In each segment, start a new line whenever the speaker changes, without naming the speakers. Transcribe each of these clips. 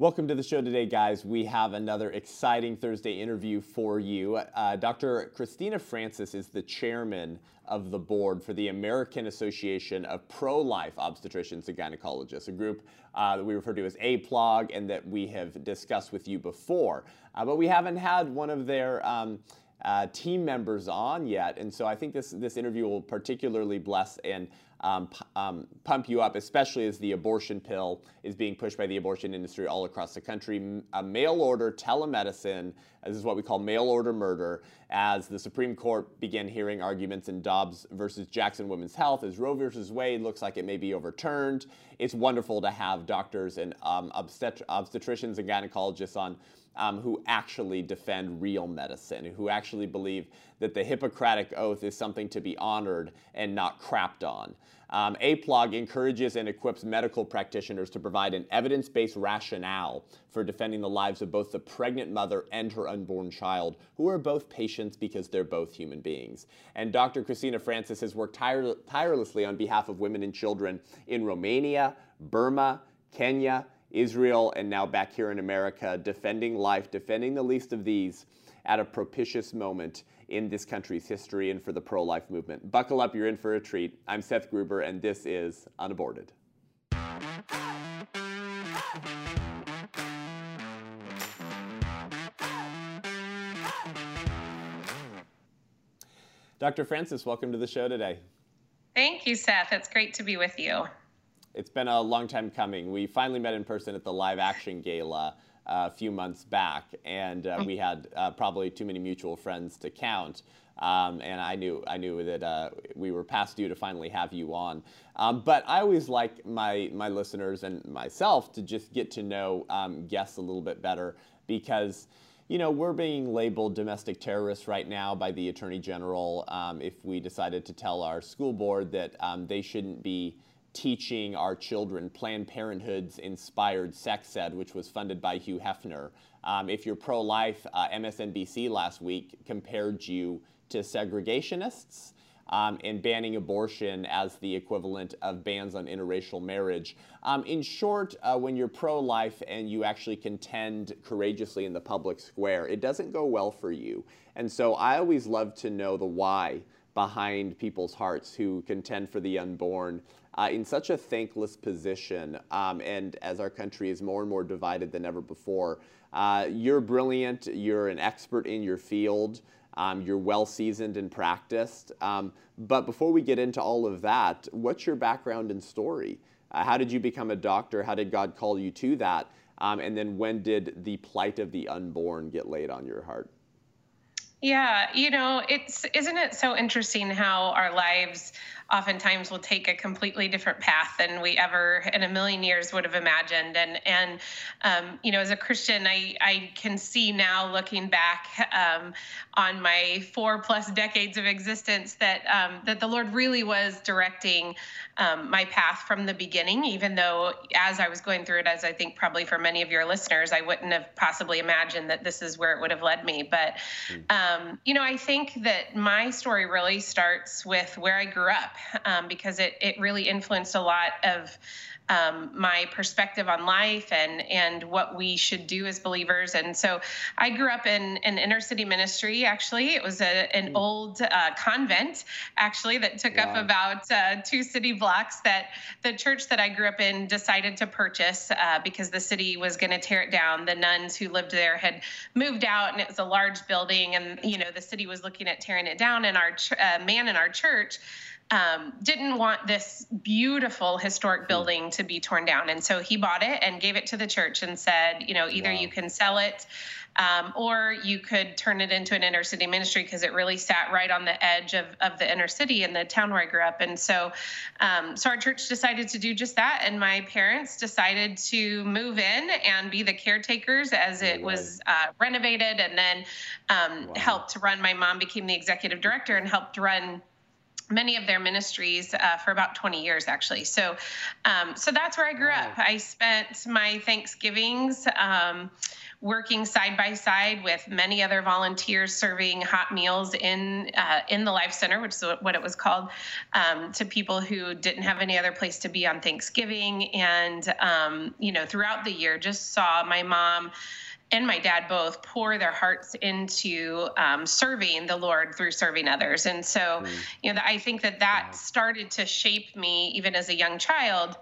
Welcome to the show today, guys. We have another exciting Thursday interview for you. Uh, Dr. Christina Francis is the chairman of the board for the American Association of Pro Life Obstetricians and Gynecologists, a group uh, that we refer to as APLOG and that we have discussed with you before. Uh, but we haven't had one of their um, uh, team members on yet, and so I think this this interview will particularly bless and um, um, pump you up, especially as the abortion pill is being pushed by the abortion industry all across the country. A mail order telemedicine, this is what we call mail order murder, as the Supreme Court began hearing arguments in Dobbs versus Jackson Women's Health, as Roe versus Wade looks like it may be overturned. It's wonderful to have doctors and um, obstet- obstetricians and gynecologists on um, who actually defend real medicine, who actually believe that the Hippocratic Oath is something to be honored and not crapped on. Um, APLOG encourages and equips medical practitioners to provide an evidence based rationale for defending the lives of both the pregnant mother and her unborn child, who are both patients because they're both human beings. And Dr. Christina Francis has worked tire- tirelessly on behalf of women and children in Romania, Burma, Kenya, Israel, and now back here in America, defending life, defending the least of these at a propitious moment in this country's history and for the pro life movement. Buckle up, you're in for a treat. I'm Seth Gruber, and this is Unaborted. Dr. Francis, welcome to the show today.
Thank you, Seth. It's great to be with you.
It's been a long time coming. We finally met in person at the live action gala uh, a few months back, and uh, we had uh, probably too many mutual friends to count. Um, and I knew I knew that uh, we were past due to finally have you on. Um, but I always like my my listeners and myself to just get to know um, guests a little bit better because you know, we're being labeled domestic terrorists right now by the Attorney General um, if we decided to tell our school board that um, they shouldn't be teaching our children Planned Parenthood's inspired sex ed, which was funded by Hugh Hefner. Um, if you're pro life, uh, MSNBC last week compared you to segregationists. Um, and banning abortion as the equivalent of bans on interracial marriage. Um, in short, uh, when you're pro life and you actually contend courageously in the public square, it doesn't go well for you. And so I always love to know the why behind people's hearts who contend for the unborn uh, in such a thankless position. Um, and as our country is more and more divided than ever before, uh, you're brilliant, you're an expert in your field. Um, you're well seasoned and practiced. Um, but before we get into all of that, what's your background and story? Uh, how did you become a doctor? How did God call you to that? Um, and then when did the plight of the unborn get laid on your heart?
Yeah, you know, it's isn't it so interesting how our lives oftentimes will take a completely different path than we ever in a million years would have imagined. And and um, you know, as a Christian, I I can see now looking back um, on my four plus decades of existence that um, that the Lord really was directing um, my path from the beginning. Even though as I was going through it, as I think probably for many of your listeners, I wouldn't have possibly imagined that this is where it would have led me. But hmm. um, you know, I think that my story really starts with where I grew up um, because it, it really influenced a lot of um, my perspective on life and and what we should do as believers. And so I grew up in an inner city ministry. Actually, it was a, an mm. old uh, convent actually that took wow. up about uh, two city blocks. That the church that I grew up in decided to purchase uh, because the city was going to tear it down. The nuns who lived there had moved out, and it was a large building, and you know the city was looking at tearing it down. And our ch- uh, man in our church um, didn't want this beautiful historic hmm. building to be torn down. And so he bought it and gave it to the church and said, you know, either wow. you can sell it um, or you could turn it into an inner city ministry because it really sat right on the edge of, of the inner city in the town where I grew up. And so, um, so our church decided to do just that. And my parents decided to move in and be the caretakers as it was uh, renovated and then um, wow. helped run. My mom became the executive director and helped run many of their ministries uh, for about 20 years actually. So um, so that's where i grew up. I spent my thanksgivings um, working side by side with many other volunteers serving hot meals in uh, in the Life Center, which is what it was called, um, to people who didn't have any other place to be on Thanksgiving, and um, you know throughout the year, just saw my mom and my dad both pour their hearts into um, serving the Lord through serving others. And so, mm. you know, I think that that started to shape me even as a young child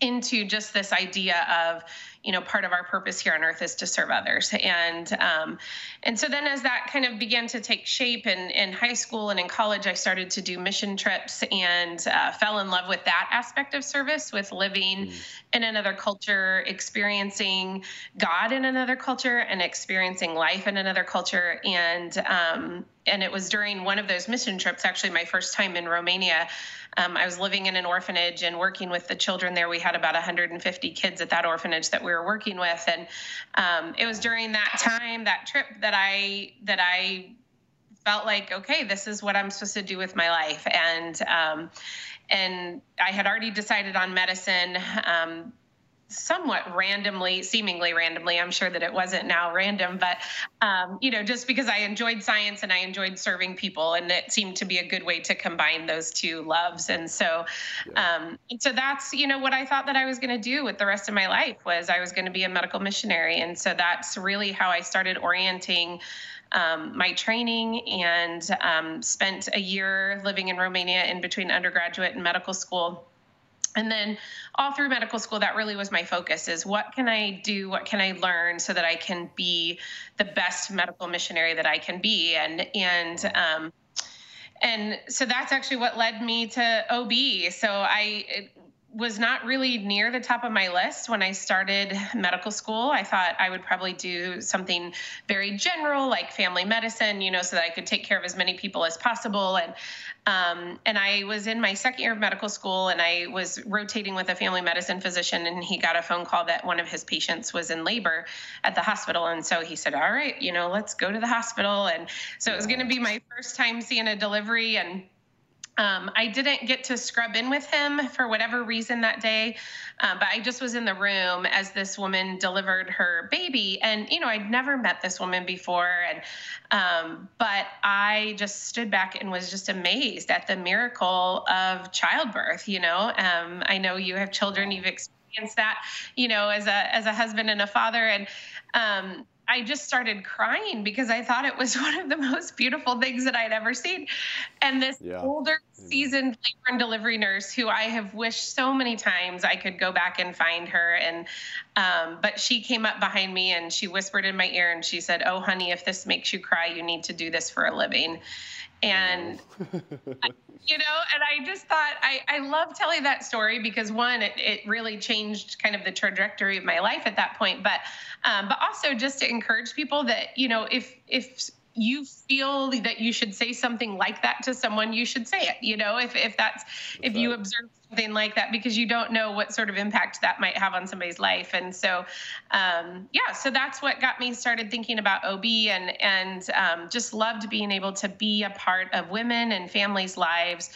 into just this idea of you know part of our purpose here on earth is to serve others and um, and so then as that kind of began to take shape in, in high school and in college i started to do mission trips and uh, fell in love with that aspect of service with living mm. in another culture experiencing god in another culture and experiencing life in another culture and um, and it was during one of those mission trips actually my first time in romania um, I was living in an orphanage and working with the children there. We had about 150 kids at that orphanage that we were working with, and um, it was during that time, that trip, that I that I felt like, okay, this is what I'm supposed to do with my life, and um, and I had already decided on medicine. Um, somewhat randomly, seemingly randomly. I'm sure that it wasn't now random, but um, you know, just because I enjoyed science and I enjoyed serving people, and it seemed to be a good way to combine those two loves. And so, yeah. um, and so that's you know what I thought that I was going to do with the rest of my life was I was going to be a medical missionary, and so that's really how I started orienting. Um, my training and um, spent a year living in Romania in between undergraduate and medical school and then all through medical school that really was my focus is what can i do? What can i learn so that i can be the best medical missionary that i can be? And and um, and so that's actually what led me to ob so i was not really near the top of my list when I started medical school. I thought I would probably do something very general, like family medicine, you know, so that I could take care of as many people as possible. And um, and I was in my second year of medical school, and I was rotating with a family medicine physician, and he got a phone call that one of his patients was in labor at the hospital, and so he said, "All right, you know, let's go to the hospital." And so it was going to be my first time seeing a delivery, and um, I didn't get to scrub in with him for whatever reason that day, uh, but I just was in the room as this woman delivered her baby, and you know I'd never met this woman before, and um, but I just stood back and was just amazed at the miracle of childbirth. You know, um, I know you have children, you've experienced that, you know, as a as a husband and a father, and um, I just started crying because I thought it was one of the most beautiful things that I'd ever seen. And this yeah. older, seasoned labor and delivery nurse who I have wished so many times I could go back and find her. And, um, but she came up behind me and she whispered in my ear and she said, Oh, honey, if this makes you cry, you need to do this for a living and you know and i just thought i i love telling that story because one it, it really changed kind of the trajectory of my life at that point but um, but also just to encourage people that you know if if you feel that you should say something like that to someone you should say it you know if if that's, that's if right. you observe something like that because you don't know what sort of impact that might have on somebody's life. And so um, yeah so that's what got me started thinking about ob and and um, just loved being able to be a part of women and families lives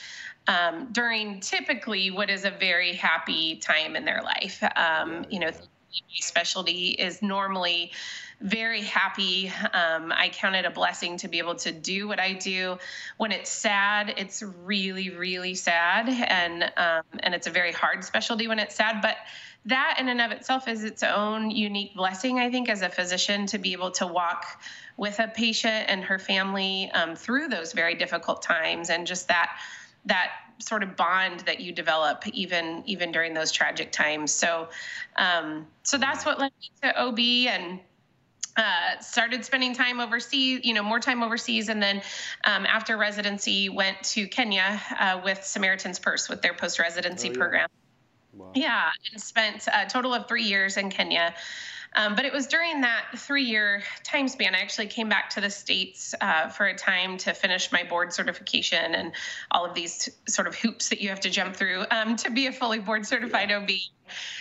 um, during typically what is a very happy time in their life. Um, you know the specialty is normally very happy. Um, I count it a blessing to be able to do what I do. When it's sad, it's really, really sad, and um, and it's a very hard specialty when it's sad. But that in and of itself is its own unique blessing, I think, as a physician to be able to walk with a patient and her family um, through those very difficult times, and just that that sort of bond that you develop even even during those tragic times. So um, so that's what led me to OB and uh, started spending time overseas, you know, more time overseas, and then um, after residency, went to Kenya uh, with Samaritan's Purse with their post residency oh, yeah. program. Wow. Yeah, and spent a total of three years in Kenya. Um, but it was during that three year time span, I actually came back to the States uh, for a time to finish my board certification and all of these sort of hoops that you have to jump through um, to be a fully board certified yeah. OB.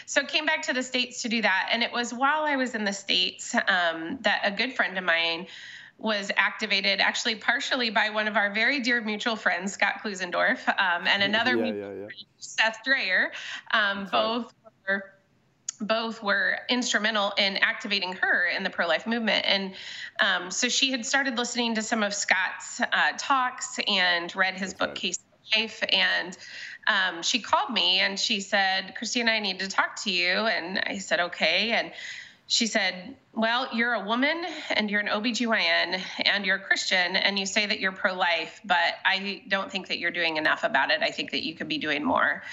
So came back to the States to do that. And it was while I was in the States um, that a good friend of mine was activated actually partially by one of our very dear mutual friends, Scott Klusendorf, um, and another yeah, yeah, yeah. Friend, Seth Drayer. Um, both were both were instrumental in activating her in the pro life movement. And um, so she had started listening to some of Scott's uh, talks and read his book, Case for Life. And um, she called me and she said, Christina, I need to talk to you. And I said, okay. And she said, Well, you're a woman and you're an OBGYN and you're a Christian and you say that you're pro life, but I don't think that you're doing enough about it. I think that you could be doing more.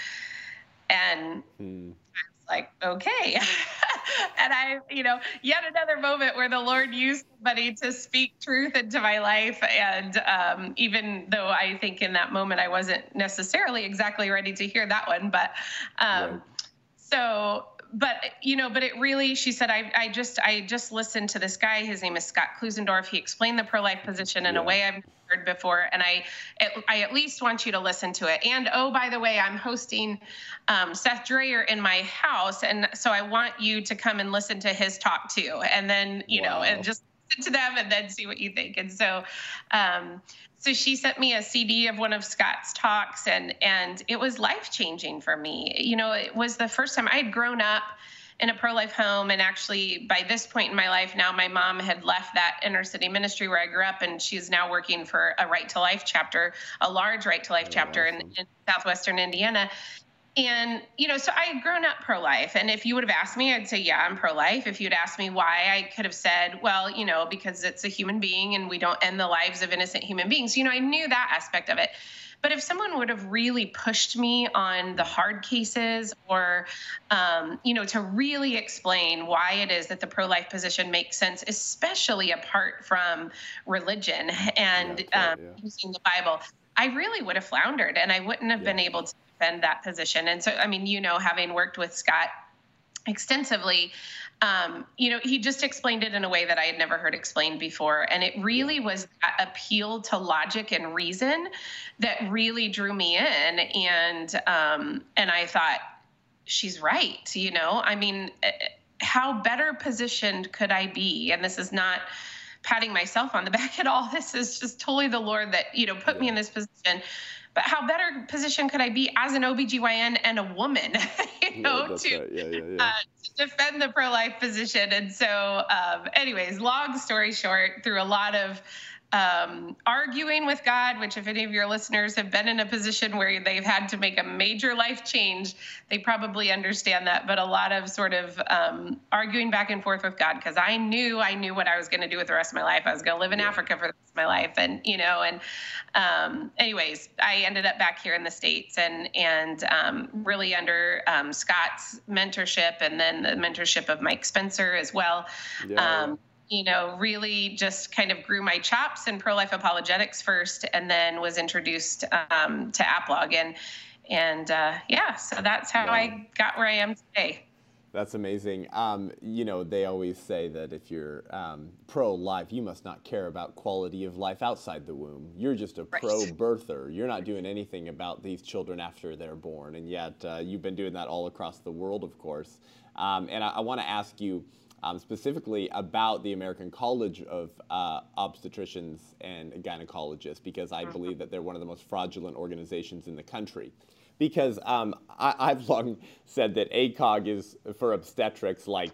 And hmm like, okay. and I, you know, yet another moment where the Lord used somebody to speak truth into my life. And um, even though I think in that moment I wasn't necessarily exactly ready to hear that one, but um, right. so but you know, but it really, she said, I, I just, I just listened to this guy. His name is Scott Klusendorf. He explained the pro-life position in yeah. a way I've heard before, and I, I at least want you to listen to it. And oh, by the way, I'm hosting um, Seth Drayer in my house, and so I want you to come and listen to his talk too. And then, you wow. know, and just listen to them and then see what you think. And so, um, so she sent me a CD of one of Scott's talks, and and it was life changing for me. You know, it was the first time I had grown up in a pro life home, and actually by this point in my life now, my mom had left that inner city ministry where I grew up, and she's now working for a Right to Life chapter, a large Right to Life oh, chapter awesome. in, in southwestern Indiana and you know so i had grown up pro-life and if you would have asked me i'd say yeah i'm pro-life. If you'd asked me why i could have said well you know because it's a human being and we don't end the lives of innocent human beings. You know i knew that aspect of it. But if someone would have really pushed me on the hard cases or um, you know to really explain why it is that the pro-life position makes sense especially apart from religion and yeah, um, yeah. using the bible I really would have floundered and I wouldn't have been able to defend that position. And so, I mean, you know, having worked with Scott extensively, um, you know, he just explained it in a way that I had never heard explained before. And it really was that appeal to logic and reason that really drew me in. And, um, and I thought, she's right. You know, I mean, eh, how better positioned could I be? And this is not, patting myself on the back at all. This is just totally the Lord that, you know, put me in this position. But how better position could I be as an OBGYN and a woman, you know, yeah, to, right. yeah, uh, to, defend the pro life position? And so, um, anyways, long story short, through a lot of um, arguing with God, which, if any of your listeners have been in a position where they've had to make a major life change, they probably understand that. But a lot of sort of um, arguing back and forth with God because I knew I knew what I was going to do with the rest of my life. I was going to live in yeah. Africa for the rest of my life, and you know, and um, anyways, I ended up back here in the states and and um, really under um, Scott's mentorship and then the mentorship of Mike Spencer as well. Yeah um, you know, really just kind of grew my chops in pro life apologetics first, and then was introduced um, to APLOG, and and uh, yeah, so that's how yeah. I got where I am today.
That's amazing. Um, you know, they always say that if you're um, pro life, you must not care about quality of life outside the womb. You're just a right. pro birther. You're not doing anything about these children after they're born. And yet, uh, you've been doing that all across the world, of course. Um, and I, I want to ask you um, specifically about the American College of uh, Obstetricians and Gynecologists, because I mm-hmm. believe that they're one of the most fraudulent organizations in the country. Because um, I, have long said that ACOG is for obstetrics, like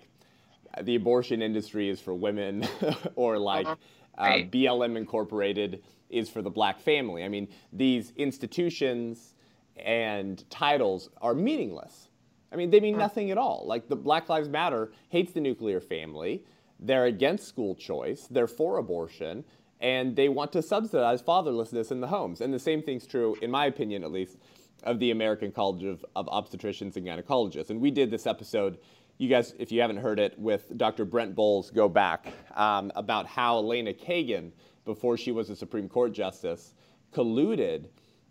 the abortion industry is for women, or like uh-huh. uh, right. BLM Incorporated is for the black family. I mean, these institutions and titles are meaningless I mean, they mean nothing at all. Like the Black Lives Matter hates the nuclear family. They're against school choice. They're for abortion, and they want to subsidize fatherlessness in the homes. And the same thing's true, in my opinion, at least, of the American College of, of Obstetricians and Gynecologists. And we did this episode. You guys, if you haven't heard it, with Dr. Brent Boles, go back um, about how Elena Kagan, before she was a Supreme Court justice, colluded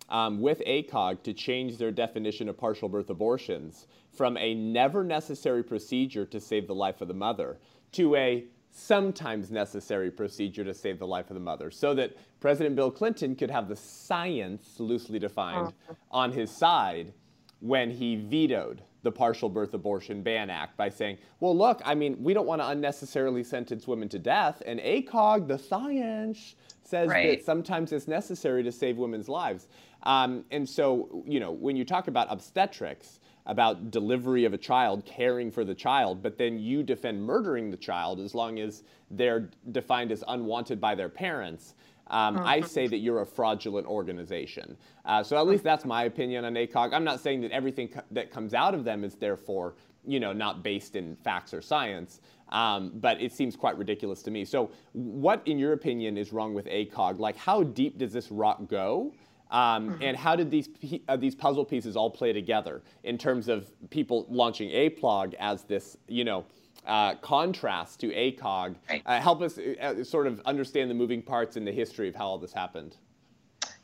um, with ACOG to change their definition of partial birth abortions from a never necessary procedure to save the life of the mother to a sometimes necessary procedure to save the life of the mother, so that President Bill Clinton could have the science, loosely defined, uh-huh. on his side when he vetoed the Partial Birth Abortion Ban Act by saying, well, look, I mean, we don't want to unnecessarily sentence women to death, and ACOG, the science, says right. that sometimes it's necessary to save women's lives. Um, and so, you know, when you talk about obstetrics, about delivery of a child, caring for the child, but then you defend murdering the child as long as they're defined as unwanted by their parents. Um, I mm-hmm. say that you're a fraudulent organization. Uh, so at least that's my opinion on ACOG. I'm not saying that everything co- that comes out of them is therefore, you know, not based in facts or science. Um, but it seems quite ridiculous to me. So, what, in your opinion, is wrong with ACOG? Like, how deep does this rot go? Um, mm-hmm. And how did these uh, these puzzle pieces all play together in terms of people launching APLOG as this, you know, uh, contrast to ACOG? Right. Uh, help us uh, sort of understand the moving parts and the history of how all this happened.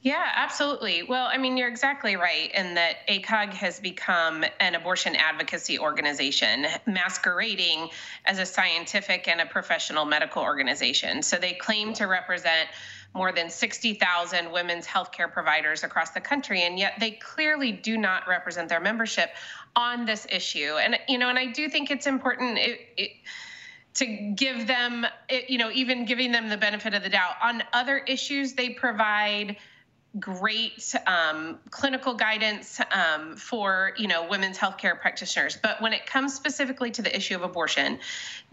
Yeah, absolutely. Well, I mean, you're exactly right in that ACOG has become an abortion advocacy organization masquerading as a scientific and a professional medical organization. So they claim to represent more than 60,000 women's healthcare providers across the country, and yet they clearly do not represent their membership on this issue. And, you know, and I do think it's important. It, it, to give them, you know, even giving them the benefit of the doubt. On other issues, they provide great um, clinical guidance um, for you know women's healthcare practitioners. But when it comes specifically to the issue of abortion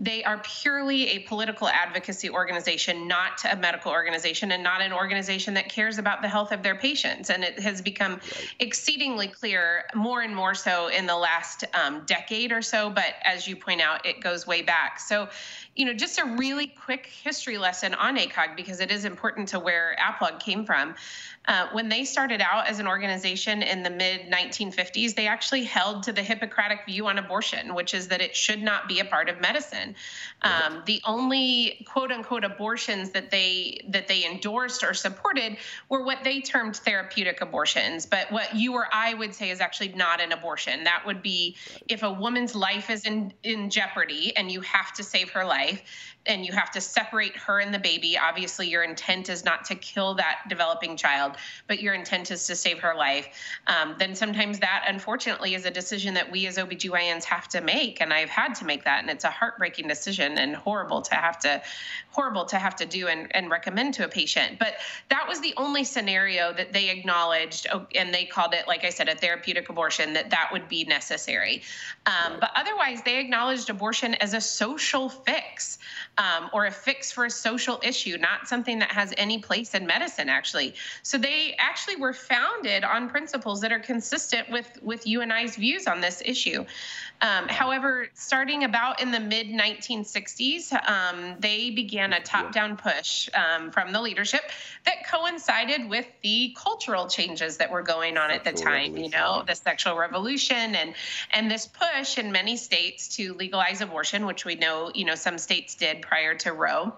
they are purely a political advocacy organization not a medical organization and not an organization that cares about the health of their patients. And it has become right. exceedingly clear more and more so in the last um, decade or so. But as you point out it goes way back. So you know just a really quick history lesson on acog because it is important to where APLOG came from uh, when they started out as an organization in the mid 1950s, they actually held to the Hippocratic view on abortion, which is that it should not be a part of medicine. Um, the only quote unquote abortions that they that they endorsed or supported were what they termed therapeutic abortions. But what you or I would say is actually not an abortion. That would be if a woman's life is in in jeopardy and you have to save her life and you have to separate her and the baby. Obviously, your intent is not to kill that developing child, but your intent is to save her life. Um, then sometimes that, unfortunately, is a decision that we as OBGYNs have to make. And I've had to make that. And it's a heartbreaking decision and horrible to have to, horrible to have to do and, and recommend to a patient. But that was the only scenario that they acknowledged. Oh, and they called it, like I said, a therapeutic abortion, that that would be necessary. Um, but otherwise, they acknowledged abortion as a social fix um, or a fix for a social issue, not something that has any place in medicine, actually. So they actually were founded on principles that are consistent with, with you and I's views on this issue. Um, however, starting about in the mid 1960s, um, they began a top down push um, from the leadership that coincided with the cultural changes that were going on at the time, you know, the sexual revolution and, and this push in many states to legalize abortion, which we know, you know, some states did prior to Roe.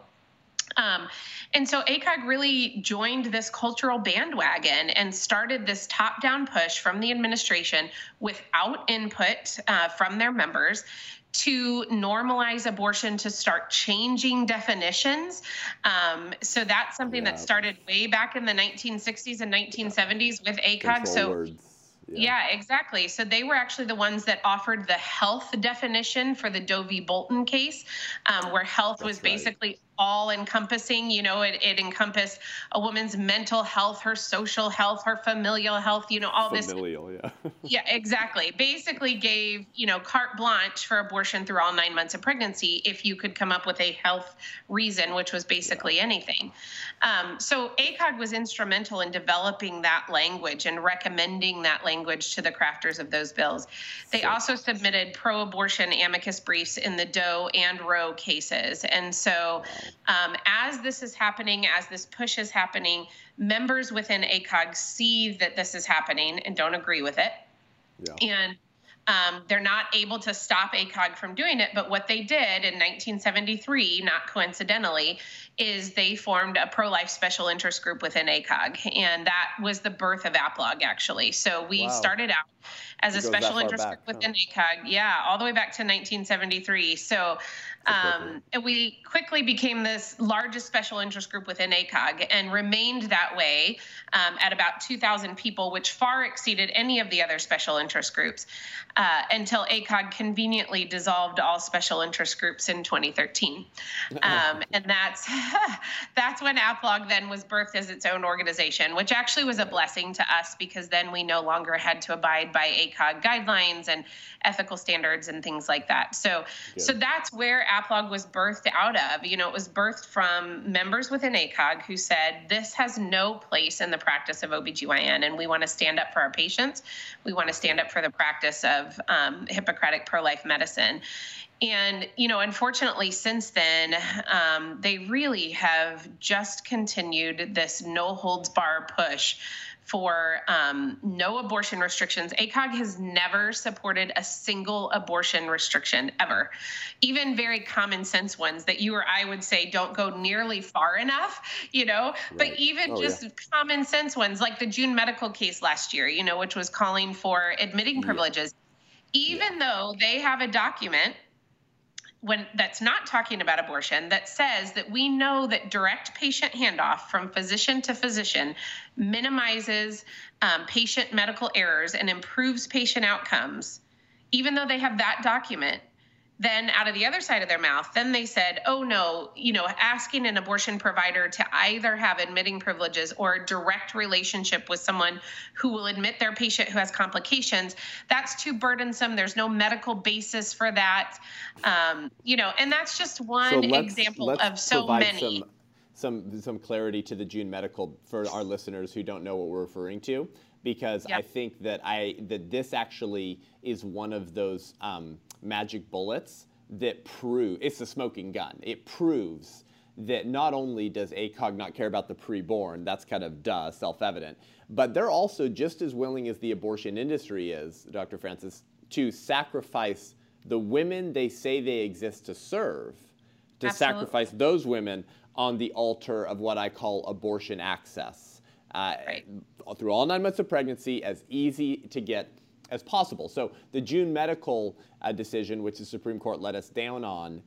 Um, and so ACOG really joined this cultural bandwagon and started this top down push from the administration without input uh, from their members to normalize abortion to start changing definitions. Um, so that's something yeah. that started way back in the 1960s and 1970s with ACOG. Control so words. Yeah. yeah. exactly. So they were actually the ones that offered the health definition for the Doe v. Bolton case, um, where health That's was basically right all encompassing. You know, it, it encompassed a woman's mental health, her social health, her familial health, you know, all
familial, this. Familial,
yeah. yeah, exactly. Basically gave, you know, carte blanche for abortion through all nine months of pregnancy if you could come up with a health reason, which was basically yeah. anything. Um, so ACOG was instrumental in developing that language and recommending that language to the crafters of those bills. They also submitted pro abortion amicus briefs in the Doe and Roe cases. And so um, as this is happening, as this push is happening, members within ACOG see that this is happening and don't agree with it. Yeah. And um, they're not able to stop ACOG from doing it. But what they did in 1973, not coincidentally, is they formed a pro life special interest group within ACOG. And that was the birth of APLOG, actually. So we wow. started out as it a special interest back, group within huh? ACOG. Yeah, all the way back to 1973. So um, and we quickly became this largest special interest group within ACOG and remained that way um, at about 2,000 people, which far exceeded any of the other special interest groups. uh, until ACOG conveniently dissolved all special interest groups in 2013. Um, and that's that's when APLOG then was birthed as its own organization, which actually was a blessing to us because then we no longer had to abide by ACOG guidelines and ethical standards and things like that. So so that's where APLOG was birthed out of. You know, it was birthed from members within ACOG who said this has no place in the practice of OBGYN and we want to stand up for our patients. We want to stand up for the practice of um, Hippocratic pro life medicine. And, you know, unfortunately, since then, um, they really have just continued this no holds bar push for um, no abortion restrictions. ACOG has never supported a single abortion restriction ever, even very common sense ones that you or I would say don't go nearly far enough, you know, right. but even oh, just yeah. common sense ones like the June medical case last year, you know, which was calling for admitting yeah. privileges. Even yeah. though they have a document when that's not talking about abortion that says that we know that direct patient handoff from physician to physician minimizes um, patient medical errors and improves patient outcomes even though they have that document then out of the other side of their mouth then they said oh no you know asking an abortion provider to either have admitting privileges or a direct relationship with someone who will admit their patient who has complications that's too burdensome. There's no medical basis for that. Um, you know and that's just one so let's, example let's of so many.
some, some some clarity to the june medical for our listeners who don't know what we're referring to because yep. I think that I that this actually is one of those um, magic bullets that prove it's a smoking gun. It proves that not only does ACOG not care about the preborn, that's kind of duh, self-evident, but they're also just as willing as the abortion industry is, Dr. Francis, to sacrifice the women they say they exist to serve, to Absolutely. sacrifice those women on the altar of what I call abortion access. Uh, right. Through all nine months of pregnancy, as easy to get as possible. So the June medical uh, decision, which the Supreme Court let us down on,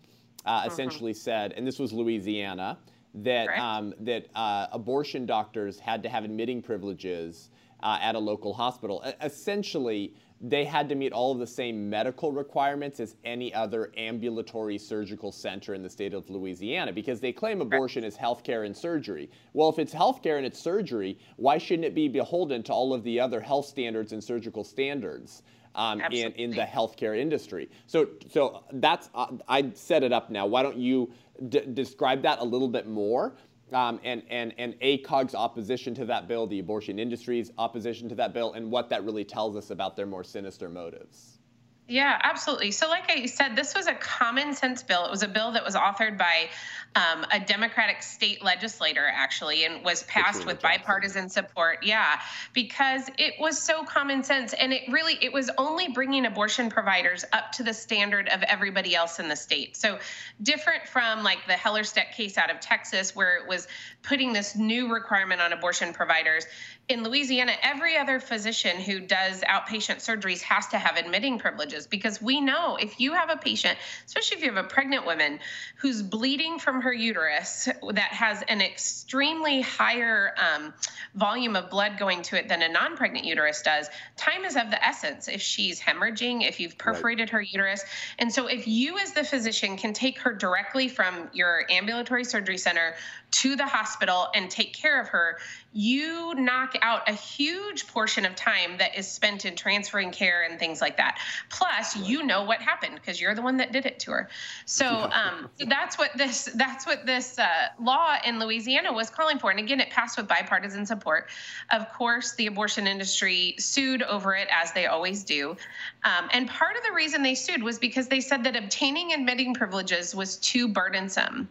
uh, mm-hmm. essentially said, and this was Louisiana, that um, that uh, abortion doctors had to have admitting privileges uh, at a local hospital. essentially, they had to meet all of the same medical requirements as any other ambulatory surgical center in the state of Louisiana because they claim abortion is healthcare and surgery. Well, if it's healthcare and it's surgery, why shouldn't it be beholden to all of the other health standards and surgical standards? Um, in, in the healthcare industry. So, so that's uh, I set it up now. Why don't you d- describe that a little bit more? Um, and, and, and ACOG's opposition to that bill, the abortion industry's opposition to that bill, and what that really tells us about their more sinister motives.
Yeah, absolutely. So, like I said, this was a common sense bill. It was a bill that was authored by um, a Democratic state legislator, actually, and was passed with bipartisan support. Yeah, because it was so common sense, and it really it was only bringing abortion providers up to the standard of everybody else in the state. So, different from like the Hellerstedt case out of Texas, where it was putting this new requirement on abortion providers in Louisiana, every other physician who does outpatient surgeries has to have admitting privileges because we know if you have a patient, especially if you have a pregnant woman who's bleeding from her uterus that has an extremely higher um, volume of blood going to it than a non pregnant uterus does, time is of the essence if she's hemorrhaging, if you've perforated right. her uterus. And so, if you as the physician can take her directly from your ambulatory surgery center to the hospital and take care of her, you knock out a huge portion of time that is spent in transferring care and things like that. Plus, you know what happened because you're the one that did it to her. So, um, so that's what this that's what this uh, law in Louisiana was calling for. And again, it passed with bipartisan support. Of course, the abortion industry sued over it as they always do. Um, and part of the reason they sued was because they said that obtaining admitting privileges was too burdensome.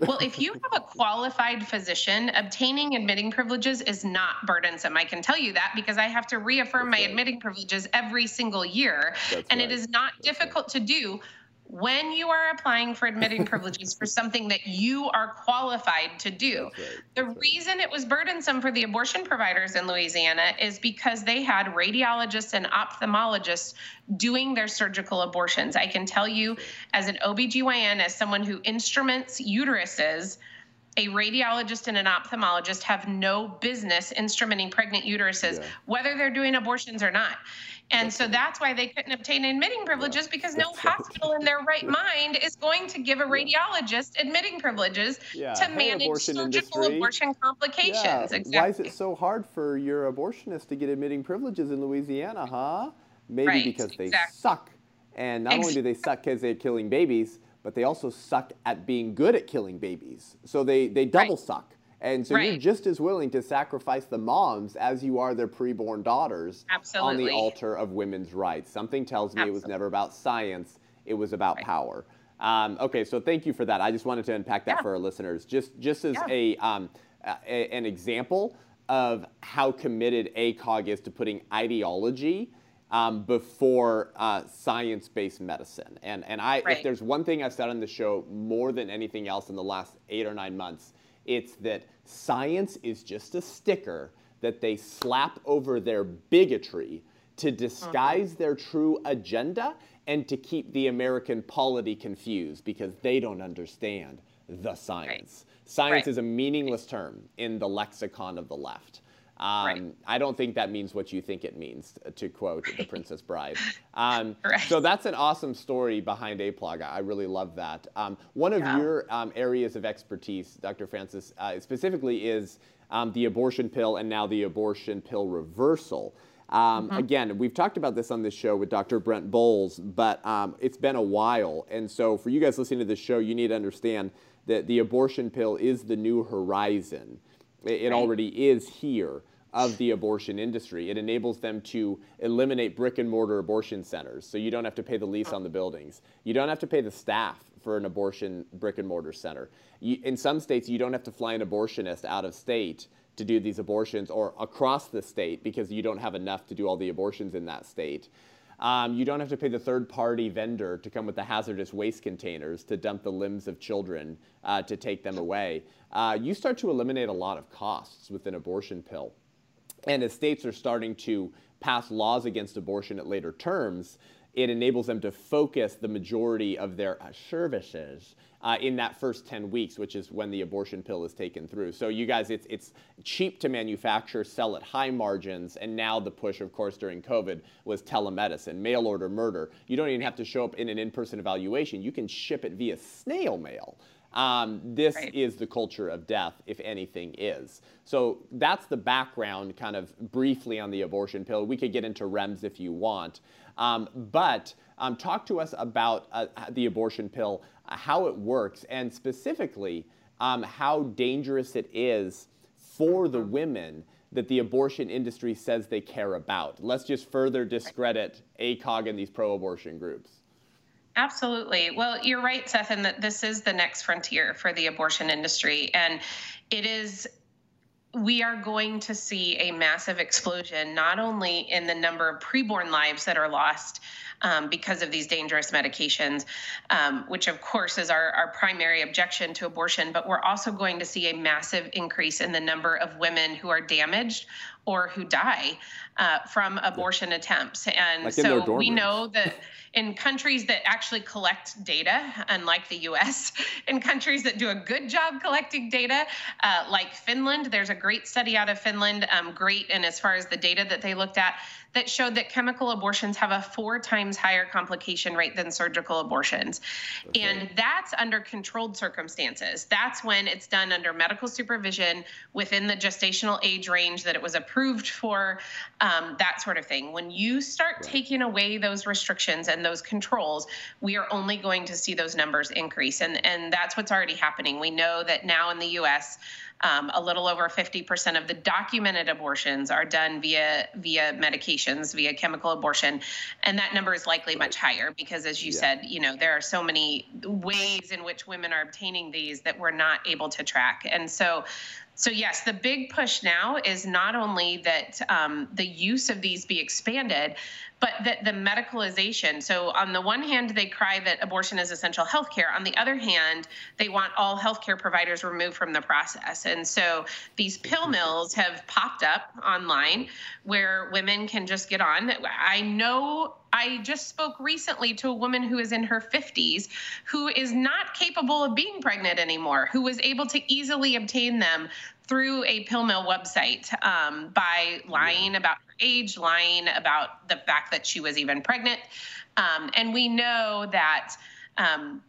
Well, if you have a qualified physician, obtaining admitting privileges is not burdensome. I can tell you that because I have to reaffirm That's my right. admitting privileges every single year. That's and right. it is not That's difficult right. to do when you are applying for admitting privileges for something that you are qualified to do. Right. The That's reason it was burdensome for the abortion providers in Louisiana is because they had radiologists and ophthalmologists doing their surgical abortions. I can tell you, as an OBGYN, as someone who instruments uteruses, a radiologist and an ophthalmologist have no business instrumenting pregnant uteruses, yeah. whether they're doing abortions or not. And so that's why they couldn't obtain admitting privileges because no hospital in their right mind is going to give a radiologist admitting privileges yeah. to hey, manage abortion surgical industry. abortion complications. Yeah. Exactly.
Why is it so hard for your abortionist to get admitting privileges in Louisiana, huh? Maybe right. because they exactly. suck. And not exactly. only do they suck because they're killing babies, but they also suck at being good at killing babies. So they, they double right. suck. And so right. you're just as willing to sacrifice the moms as you are their preborn daughters
Absolutely.
on the altar of women's rights. Something tells me Absolutely. it was never about science, it was about right. power. Um, okay, so thank you for that. I just wanted to unpack that yeah. for our listeners, just just as yeah. a, um, a, an example of how committed ACOG is to putting ideology um, before uh, science-based medicine. And and I, right. if there's one thing I've said on the show more than anything else in the last eight or nine months, it's that science is just a sticker that they slap over their bigotry to disguise uh-huh. their true agenda and to keep the American polity confused because they don't understand the science. Right. Science right. is a meaningless term in the lexicon of the left. Um, right. I don't think that means what you think it means, to quote The Princess Bride. Um, right. So that's an awesome story behind APLOG. I really love that. Um, one of yeah. your um, areas of expertise, Dr. Francis, uh, specifically is um, the abortion pill and now the abortion pill reversal. Um, mm-hmm. Again, we've talked about this on this show with Dr. Brent Boles, but it's been a while. And so for you guys listening to this show, you need to understand that the abortion pill is the new horizon. It right. already is here of the abortion industry. It enables them to eliminate brick and mortar abortion centers. So you don't have to pay the lease on the buildings. You don't have to pay the staff for an abortion brick and mortar center. You, in some states, you don't have to fly an abortionist out of state to do these abortions or across the state because you don't have enough to do all the abortions in that state. Um, you don't have to pay the third party vendor to come with the hazardous waste containers to dump the limbs of children uh, to take them away. Uh, you start to eliminate a lot of costs with an abortion pill. And as states are starting to pass laws against abortion at later terms, it enables them to focus the majority of their services uh, in that first 10 weeks, which is when the abortion pill is taken through. So you guys, it's, it's cheap to manufacture, sell at high margins, and now the push, of course, during COVID was telemedicine, mail order murder. You don't even have to show up in an in-person evaluation. You can ship it via snail mail. Um, this right. is the culture of death, if anything is. So that's the background, kind of briefly on the abortion pill. We could get into REMS if you want. Um, but um, talk to us about uh, the abortion pill, uh, how it works, and specifically um, how dangerous it is for the women that the abortion industry says they care about. Let's just further discredit ACOG and these pro abortion groups.
Absolutely. Well, you're right, Seth, and that this is the next frontier for the abortion industry. And it is we are going to see a massive explosion, not only in the number of preborn lives that are lost um, because of these dangerous medications, um, which of course is our, our primary objection to abortion, but we're also going to see a massive increase in the number of women who are damaged or who die uh, from abortion attempts. And like so we know that in countries that actually collect data, unlike the US, in countries that do a good job collecting data, uh, like Finland, there's a great study out of Finland, um, great, and as far as the data that they looked at, that showed that chemical abortions have a four times higher complication rate than surgical abortions. Okay. And that's under controlled circumstances. That's when it's done under medical supervision within the gestational age range that it was approved for, um, that sort of thing. When you start taking away those restrictions and those controls, we are only going to see those numbers increase. And, and that's what's already happening. We know that now in the US, um, a little over 50% of the documented abortions are done via via medications, via chemical abortion, and that number is likely much higher because, as you yeah. said, you know there are so many ways in which women are obtaining these that we're not able to track, and so so yes, the big push now is not only that um, the use of these be expanded, but that the medicalization. So on the one hand, they cry that abortion is essential health care. On the other hand, they want all healthcare providers removed from the process. And so these pill mm-hmm. mills have popped up online where women can just get on. I know I just spoke recently to a woman who is in her 50s who is not capable of being pregnant anymore, who was able to easily obtain them through a pill mill website um, by lying about her age, lying about the fact that she was even pregnant. Um, and we know that. Um,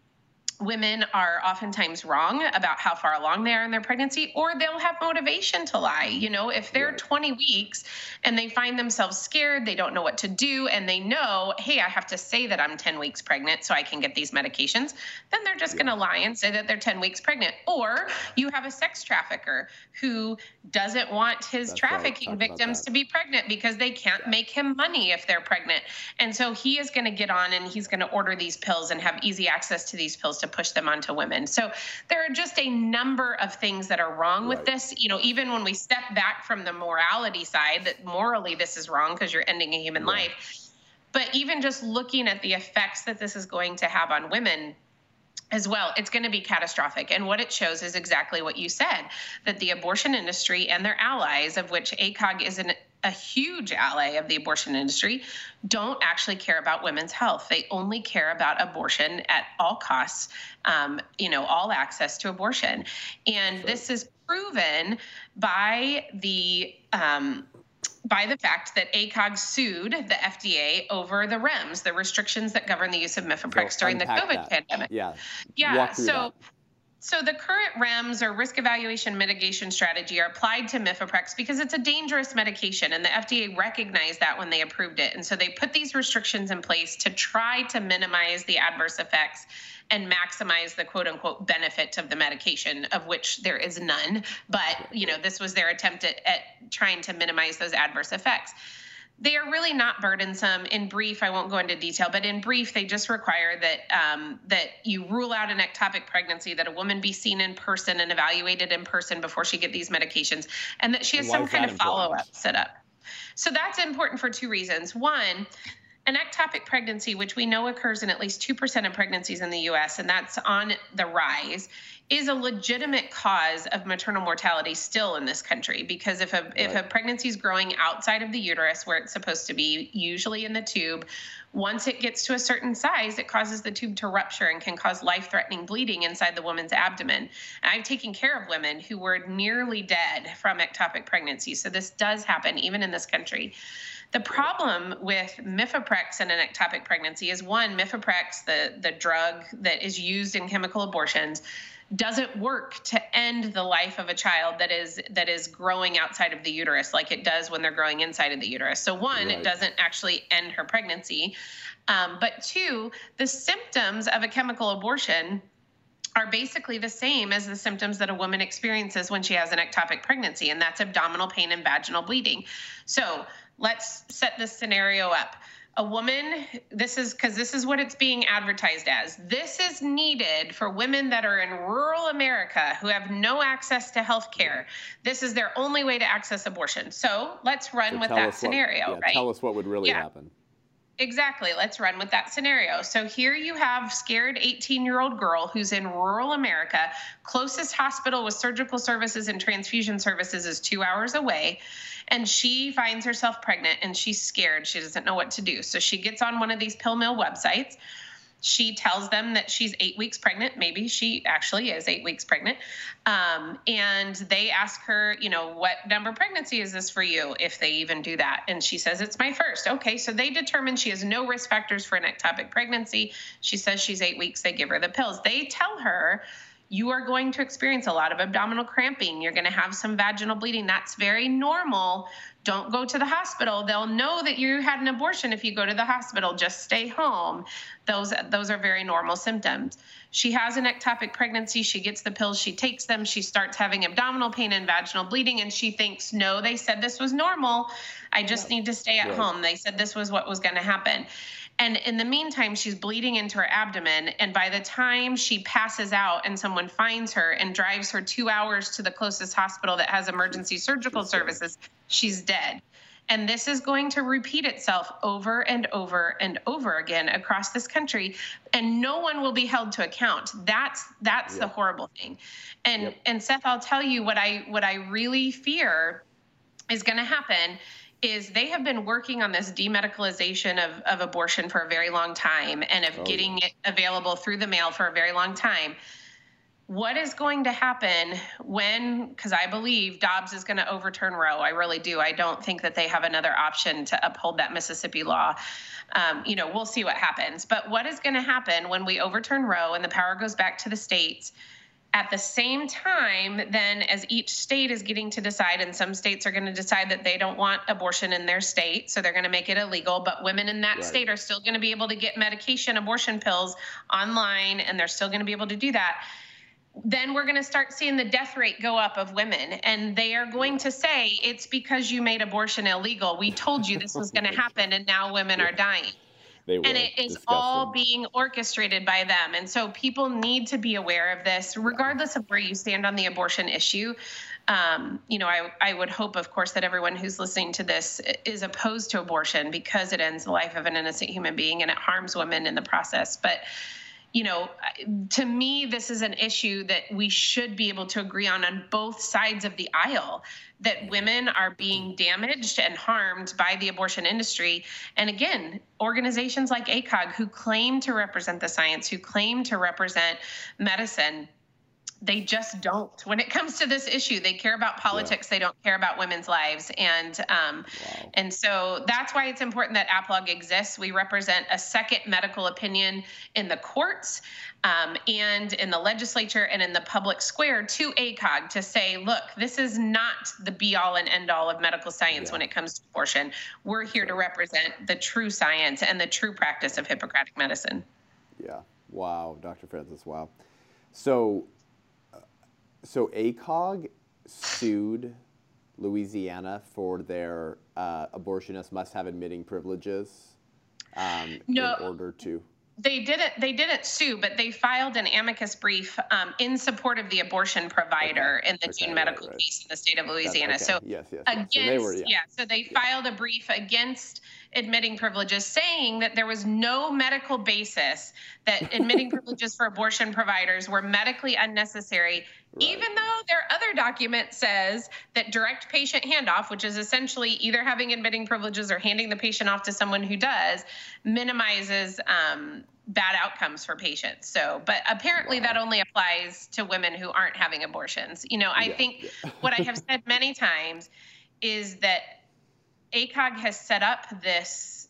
women are oftentimes wrong about how far along they are in their pregnancy or they'll have motivation to lie you know if they're right. 20 weeks and they find themselves scared they don't know what to do and they know hey i have to say that i'm 10 weeks pregnant so i can get these medications then they're just yeah. going to lie and say that they're 10 weeks pregnant or you have a sex trafficker who doesn't want his That's trafficking right. victims to be pregnant because they can't yeah. make him money if they're pregnant and so he is going to get on and he's going to order these pills and have easy access to these pills to to push them onto women. So there are just a number of things that are wrong right. with this. You know, even when we step back from the morality side, that morally this is wrong because you're ending a human right. life. But even just looking at the effects that this is going to have on women, as well, it's going to be catastrophic. And what it shows is exactly what you said that the abortion industry and their allies, of which ACOG is an a huge ally of the abortion industry, don't actually care about women's health. They only care about abortion at all costs, um, you know, all access to abortion. And sure. this is proven by the um, by the fact that ACOG sued the FDA over the REMS, the restrictions that govern the use of Mifeprex so during the COVID that. pandemic.
Yeah.
Yeah. So. That so the current REMS or risk evaluation mitigation strategy are applied to Mifeprex because it's a dangerous medication and the FDA recognized that when they approved it. And so they put these restrictions in place to try to minimize the adverse effects and maximize the quote unquote benefit of the medication of which there is none, but you know this was their attempt at, at trying to minimize those adverse effects they are really not burdensome. In brief, I won't go into detail, but in brief, they just require that um, that you rule out an ectopic pregnancy, that a woman be seen in person and evaluated in person before she get these medications, and that she has some kind of follow up set up. So that's important for two reasons. One, an ectopic pregnancy, which we know occurs in at least 2% of pregnancies in the US, and that's on the rise, is a legitimate cause of maternal mortality still in this country. Because if a right. if a pregnancy is growing outside of the uterus where it's supposed to be usually in the tube once it gets to a certain size it causes the tube to rupture and can cause life-threatening bleeding inside the woman's abdomen. And i've taken care of women who were nearly dead from ectopic pregnancy so this does happen even in this country the problem with mifeprex in an ectopic pregnancy is one, mifeprex, the, the drug that is used in chemical abortions, doesn't work to end the life of a child that is that is growing outside of the uterus like it does when they're growing inside of the uterus. So one, right. it doesn't actually end her pregnancy, um, but two, the symptoms of a chemical abortion are basically the same as the symptoms that a woman experiences when she has an ectopic pregnancy, and that's abdominal pain and vaginal bleeding. So let's set this scenario up. A woman, this is because this is what it's being advertised as. This is needed for women that are in rural America who have no access to health care. This is their only way to access abortion. So let's run so with that scenario,
what, yeah,
right?
Tell us what would really yeah. happen.
Exactly. Let's run with that scenario. So here you have scared 18-year-old girl who's in rural America. Closest hospital with surgical services and transfusion services is 2 hours away and she finds herself pregnant and she's scared. She doesn't know what to do. So she gets on one of these pill mill websites. She tells them that she's eight weeks pregnant. Maybe she actually is eight weeks pregnant. Um, and they ask her, you know, what number pregnancy is this for you, if they even do that? And she says, it's my first. Okay, so they determine she has no risk factors for an ectopic pregnancy. She says she's eight weeks. They give her the pills. They tell her you are going to experience a lot of abdominal cramping. You're going to have some vaginal bleeding. That's very normal. Don't go to the hospital. They'll know that you had an abortion if you go to the hospital. Just stay home. Those those are very normal symptoms. She has an ectopic pregnancy. She gets the pills. She takes them. She starts having abdominal pain and vaginal bleeding, and she thinks, "No, they said this was normal. I just need to stay at right. home. They said this was what was going to happen." And in the meantime, she's bleeding into her abdomen. And by the time she passes out and someone finds her and drives her two hours to the closest hospital that has emergency surgical services, she's dead. And this is going to repeat itself over and over and over again across this country, and no one will be held to account. That's that's yep. the horrible thing. And yep. and Seth, I'll tell you what I what I really fear is going to happen is they have been working on this demedicalization of, of abortion for a very long time and of oh, getting it available through the mail for a very long time. What is going to happen when because i believe dobbs is going to overturn roe. I really do. I don't think that they have another option to uphold that mississippi law. Um, you know we'll see what happens. But what is going to happen when we overturn roe and the power goes back to the states at the same time then as each state is getting to decide and some states are going to decide that they don't want abortion in their state so they're going to make it illegal but women in that right. state are still going to be able to get medication abortion pills online and they're still going to be able to do that then we're going to start seeing the death rate go up of women. And they are going to say, it's because you made abortion illegal. We told you this was going to happen, and now women are dying. And it is Disgusting. all being orchestrated by them. And so people need to be aware of this, regardless of where you stand on the abortion issue. Um, you know, I, I would hope, of course, that everyone who's listening to this is opposed to abortion because it ends the life of an innocent human being and it harms women in the process. But you know, to me, this is an issue that we should be able to agree on on both sides of the aisle that women are being damaged and harmed by the abortion industry. And again, organizations like ACOG, who claim to represent the science, who claim to represent medicine, they just don't. When it comes to this issue they care about politics yeah. they don't care about women's lives. And um, wow. and so that's why it's important that APLOG exists. We represent a second medical opinion in the courts um, and in the legislature and in the public square to ACOG to say look this is not the be all and end all of medical science yeah. when it comes to abortion. We're here to represent the true science and the true practice of hippocratic medicine.
Yeah. Wow dr francis wow. So so ACOG sued Louisiana for their uh, abortionists must have admitting privileges um, no. in order to
they didn't they didn't sue but they filed an amicus brief um, in support of the abortion provider okay. in the okay, June medical right, right. case in the state of louisiana okay. so
yes, yes,
against
yes. So were, yeah.
yeah. so they yeah. filed a brief against admitting privileges, saying that there was no medical basis that admitting privileges for abortion providers were medically unnecessary, right. even though their other document says that direct patient handoff, which is essentially either having admitting privileges or handing the patient off to someone who does, minimizes um, bad outcomes for patients. So, but apparently wow. that only applies to women who aren't having abortions. You know, I yeah. think what I have said many times is that ACOG has set up this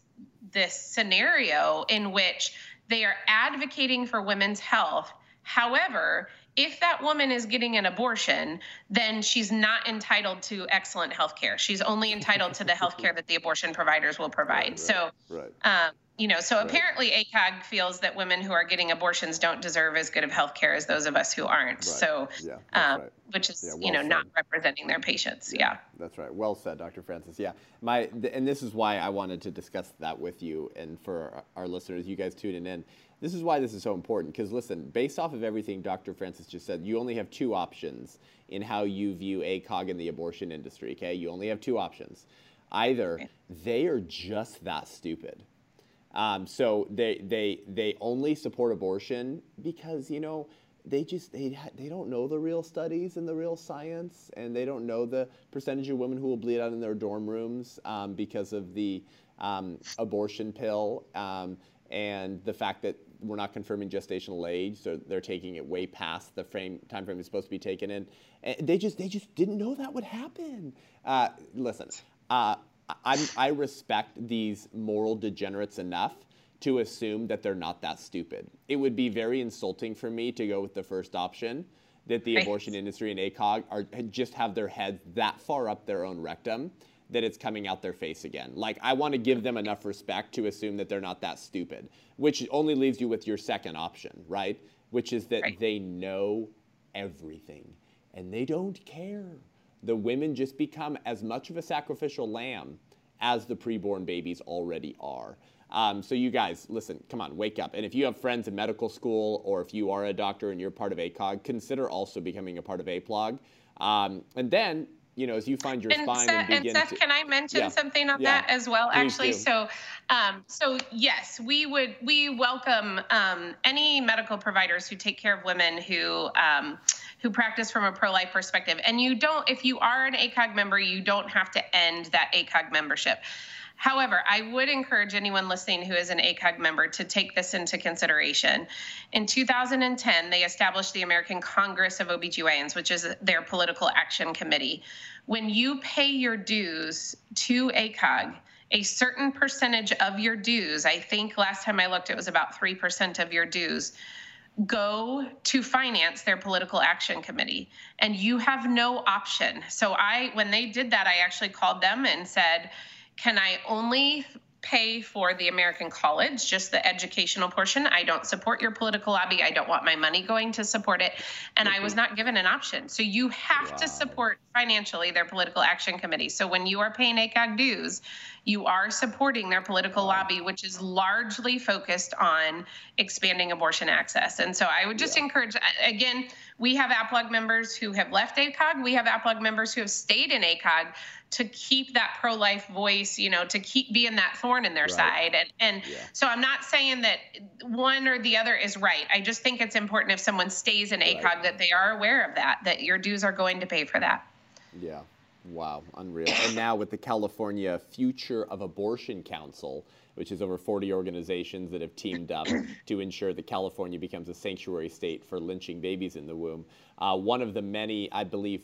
this scenario in which they are advocating for women's health. However, if that woman is getting an abortion, then she's not entitled to excellent health care. She's only entitled to the health care that the abortion providers will provide. Right, so, right. Um, you know, so right. apparently ACOG feels that women who are getting abortions don't deserve as good of health care as those of us who aren't. So, yeah, um, which is, yeah, well you know, said. not representing their patients. Yeah, yeah,
That's right. Well said, Dr. Francis. Yeah. My, and this is why I wanted to discuss that with you and for our listeners, you guys tuning in. This is why this is so important because listen, based off of everything Dr. Francis just said, you only have two options in how you view ACOG in the abortion industry, okay? You only have two options. Either they are just that stupid um, so they, they, they only support abortion because, you know, they just they, they don't know the real studies and the real science and they don't know the percentage of women who will bleed out in their dorm rooms um, because of the um, abortion pill um, and the fact that we're not confirming gestational age so they're taking it way past the frame time frame it's supposed to be taken in and they just they just didn't know that would happen uh, listen uh, I'm, I respect these moral degenerates enough to assume that they're not that stupid. It would be very insulting for me to go with the first option that the right. abortion industry and ACOG are just have their heads that far up their own rectum that it's coming out their face again. Like I want to give them enough respect to assume that they're not that stupid, which only leaves you with your second option, right? Which is that right. they know everything and they don't care the women just become as much of a sacrificial lamb as the preborn babies already are. Um, so you guys, listen, come on, wake up. And if you have friends in medical school or if you are a doctor and you're part of ACOG, consider also becoming a part of APLOG. Um, and then you know, as you find your
and
spine
Seth,
and begin
and Seth,
to,
can I mention
Yeah.
something on
Yeah.
that as well? Actually,
do.
so, um, so yes, we would we welcome um, any medical providers who take care of women who. Um, who practice from a pro-life perspective and you don't if you are an acog member you don't have to end that acog membership However, I would encourage anyone listening who is an ACOG member to take this into consideration. In 2010, they established the American Congress of OBGYNs, which is their political action committee. When you pay your dues to ACOG, a certain percentage of your dues, I think last time I looked, it was about 3% of your dues, go to finance their political action committee and you have no option so i when they did that i actually called them and said can i only pay for the american college just the educational portion? I don't support your political lobby. I don't want my money going to support it. And i was mm-hmm. not given an option. So you have to support financially their political action committee. So when you are paying acog dues you are supporting their political lobby, which is largely focused on expanding abortion access. And so I would just
Yeah.
encourage, again, we have APLOG members who have left ACOG. We have APLOG members who have stayed in ACOG to keep that pro-life voice, you know, to keep being that thorn in their
Right.
side. And, and
Yeah.
so I'm not saying that one or the other is right. I just think it's important if someone stays in ACOG
Right.
that they are aware of that, that your dues are going to pay for that.
Yeah. Wow, unreal. And now with the California Future of Abortion Council, which is over 40 organizations that have teamed up to ensure that California becomes a sanctuary state for lynching babies in the womb. Uh, one of the many, I believe,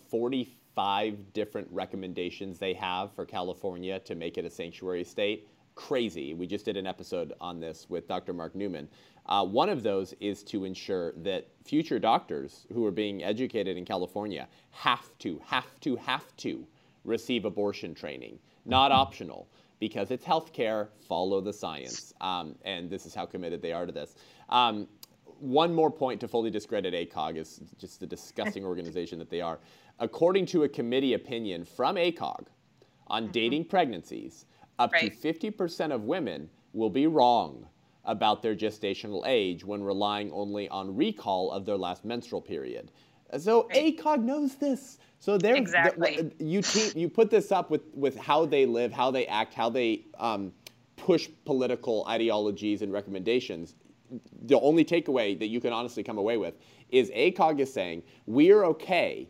45 different recommendations they have for California to make it a sanctuary state. Crazy. We just did an episode on this with Dr. Mark Newman. Uh, one of those is to ensure that future doctors who are being educated in California have to, have to, have to receive abortion training, not optional, because it's healthcare. Follow the science, um, and this is how committed they are to this. Um, one more point to fully discredit ACOG is just the disgusting organization that they are. According to a committee opinion from ACOG on dating pregnancies, up
Right.
to 50% of women will be wrong about their gestational age when relying only on recall of their last menstrual period. So
Right.
ACOG knows this. So they're
Exactly.
you te- you put this up with with how they live, how they act, how they um, push political ideologies and recommendations. The only takeaway that you can honestly come away with is ACOG is saying we are okay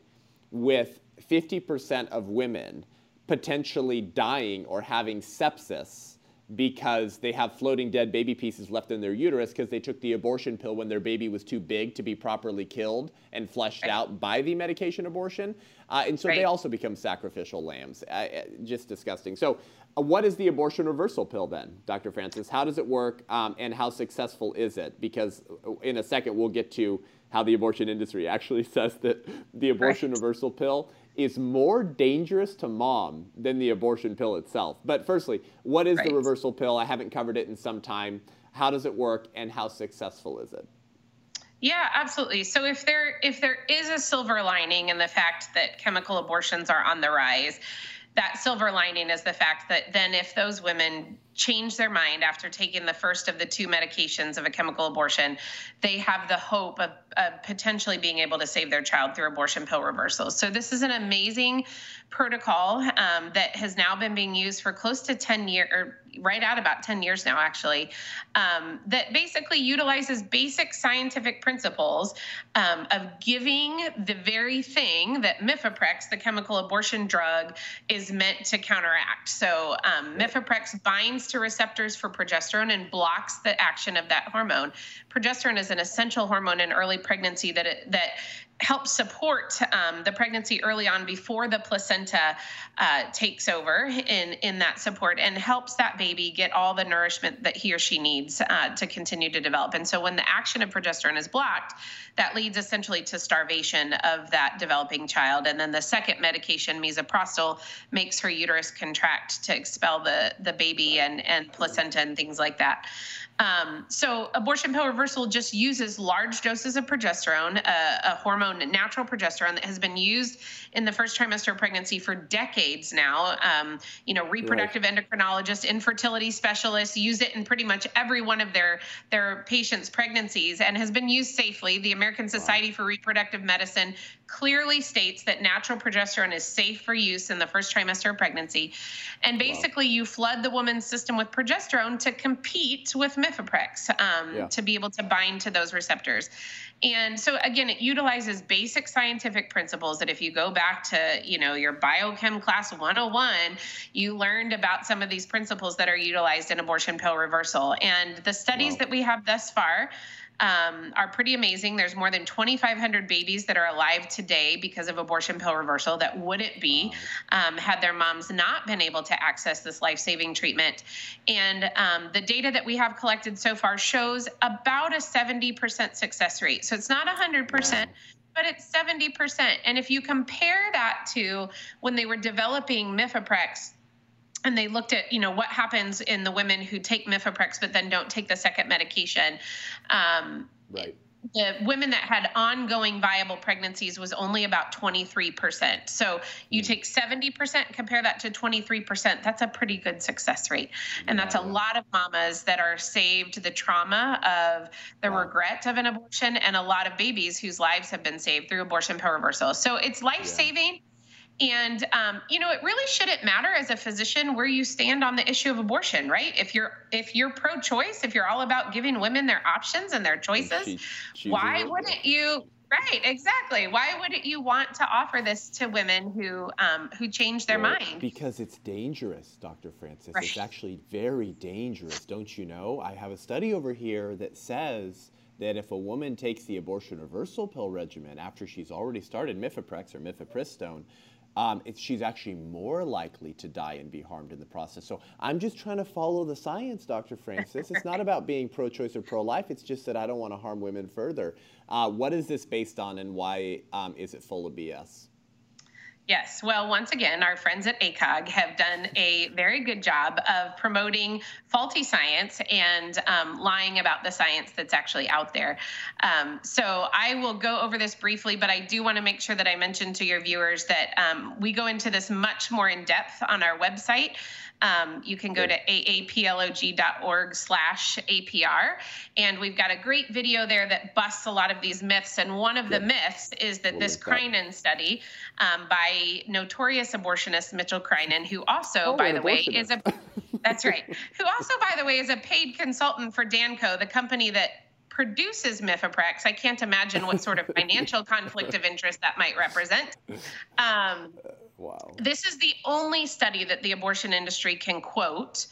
with 50% of women potentially dying or having sepsis because they have floating dead baby pieces left in their uterus because they took the abortion pill when their baby was too big to be properly killed and fleshed
Right.
out by the medication abortion. Uh, and so they also become sacrificial lambs. Uh, uh, just disgusting. So, uh, what is the abortion reversal pill then, Dr. Francis? How does it work um, and how successful is it? Because uh, in a second, we'll get to how the abortion industry actually says that the abortion
Right.
reversal pill is more dangerous to mom than the abortion pill itself. But firstly, what is the reversal pill? I haven't covered it in some time. How does it work and how successful is it?
Yeah, absolutely. So if there if there is a silver lining in the fact that chemical abortions are on the rise, that silver lining is the fact that then if those women change their mind after taking the first of the two medications of a chemical abortion, they have the hope of, of potentially being able to save their child through abortion pill reversals. So this is an amazing protocol um, that has now been being used for close to 10 years, or right at about 10 years now, actually, um, that basically utilizes basic scientific principles um, of giving the very thing that Mifeprex, the chemical abortion drug, is meant to counteract. So um, Mifeprex binds to receptors for progesterone and blocks the action of that hormone. Progesterone is an essential hormone in early pregnancy that it, that helps support um, the pregnancy early on before the placenta uh, takes over in in that support and helps that baby get all the nourishment that he or she needs uh, to continue to develop. And so when the action of progesterone is blocked, that leads essentially to starvation of that developing child. And then the second medication, misoprostol, makes her uterus contract to expel the the baby and and placenta and things like that. Um, so abortion pill reversal just uses large doses of progesterone, a, a hormone, natural progesterone that has been used in the first trimester of pregnancy for decades now. Um, you know, reproductive right. endocrinologists, infertility specialists use it in pretty much every one of their their patients' pregnancies, and has been used safely. The American Society wow. for Reproductive Medicine clearly states that natural progesterone is safe for use in the first trimester of pregnancy. And basically, wow. you flood the woman's system with progesterone to compete with Mifeprex um, yeah. to be able to bind to those receptors. And so again, it utilizes basic scientific principles that if you go back to, you know, your biochem class 101, you learned about some of these principles that are utilized in abortion pill reversal. And the studies wow. that we have thus far um, are pretty amazing. There's more than 2,500 babies that are alive today because of abortion pill reversal that wouldn't be um, had their moms not been able to access this life saving treatment. And um, the data that we have collected so far shows about a 70% success rate. So it's not 100% but it's 70%. And if you compare that to when they were developing Mifeprex, and they looked at you know what happens in the women who take mifeprex but then don't take the second medication um,
right
the women that had ongoing viable pregnancies was only about 23%. So you mm. take 70%, compare that to 23%, that's a pretty good success rate. And that's a lot of mamas that are saved the trauma of the wow. regret of an abortion and a lot of babies whose lives have been saved through abortion pill reversal. So it's life saving. Yeah and um, you know, it really shouldn't matter as a physician where you stand on the issue of abortion, right? If you're if you're pro-choice, if you're all about giving women their options and their choices, she, why wouldn't you? Right, exactly. Why wouldn't you want to offer this to women who um, who change their mind?
Because it's dangerous, Dr. Francis. Right. It's actually very dangerous, don't you know? I have a study over here that says that if a woman takes the abortion reversal pill regimen after she's already started mifeprex or mifepristone, um, she's actually more likely to die and be harmed in the process. So I'm just trying to follow the science, Dr. Francis. It's not about being pro choice or pro life, it's just that I don't want to harm women further. Uh, what is this based on and why um, is it full of BS?
Yes. Well, once again, our friends at ACOG have done a very good job of promoting faulty science and um, lying about the science that's actually out there. Um, so I will go over this briefly, but I do want to make sure that I mention to your viewers that um, we go into this much more in depth on our website. Um, you can go to aaplog.org slash APR. And we've got a great video there that busts a lot of these myths. And one of the myths is that this Creinin study um, by notorious abortionist Mitchell Creinin, who also, oh, by the way, is a that's right, who also, by the way, is a paid consultant for Danco, the company that produces Mifeprex. I can't imagine what sort of financial conflict of interest that might represent. Um, wow. This is the only study that the abortion industry can quote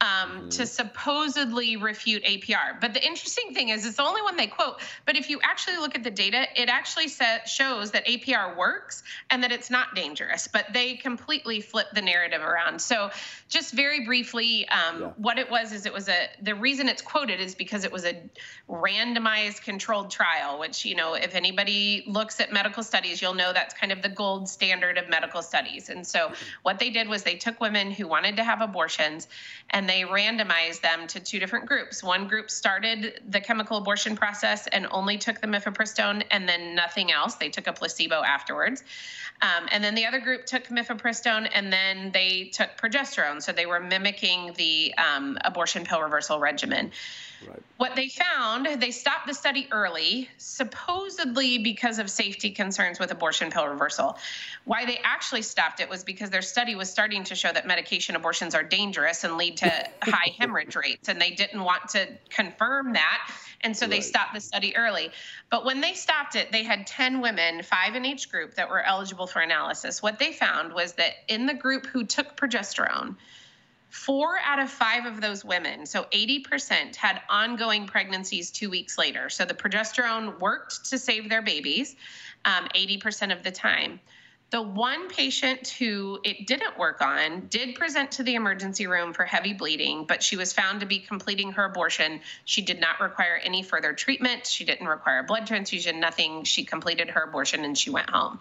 um, mm-hmm. to supposedly refute APR. But the interesting thing is, it's the only one they quote. But if you actually look at the data, it actually set, shows that APR works and that it's not dangerous. But they completely flip the narrative around. So, just very briefly, um, yeah. what it was is it was a the reason it's quoted is because it was a randomized controlled trial. Which you know, if anybody looks at medical studies, you'll know that's kind of the gold standard of medical studies. And so, what they did was they took women who wanted to have abortions and they randomized them to two different groups. One group started the chemical abortion process and only took the mifepristone and then nothing else. They took a placebo afterwards. Um, and then the other group took mifepristone and then they took progesterone. So they were mimicking the um, abortion pill reversal regimen. Right. What they found, they stopped the study early, supposedly because of safety concerns with abortion pill reversal. Why they actually stopped it was because their study was starting to show that medication abortions are dangerous and lead to high hemorrhage rates, and they didn't want to confirm that. And so right. they stopped the study early. But when they stopped it, they had 10 women, five in each group, that were eligible for analysis. What they found was that in the group who took progesterone, Four out of five of those women, so 80%, had ongoing pregnancies two weeks later. So the progesterone worked to save their babies um, 80% of the time. The one patient who it didn't work on did present to the emergency room for heavy bleeding, but she was found to be completing her abortion. She did not require any further treatment. She didn't require a blood transfusion, nothing. She completed her abortion and she went home.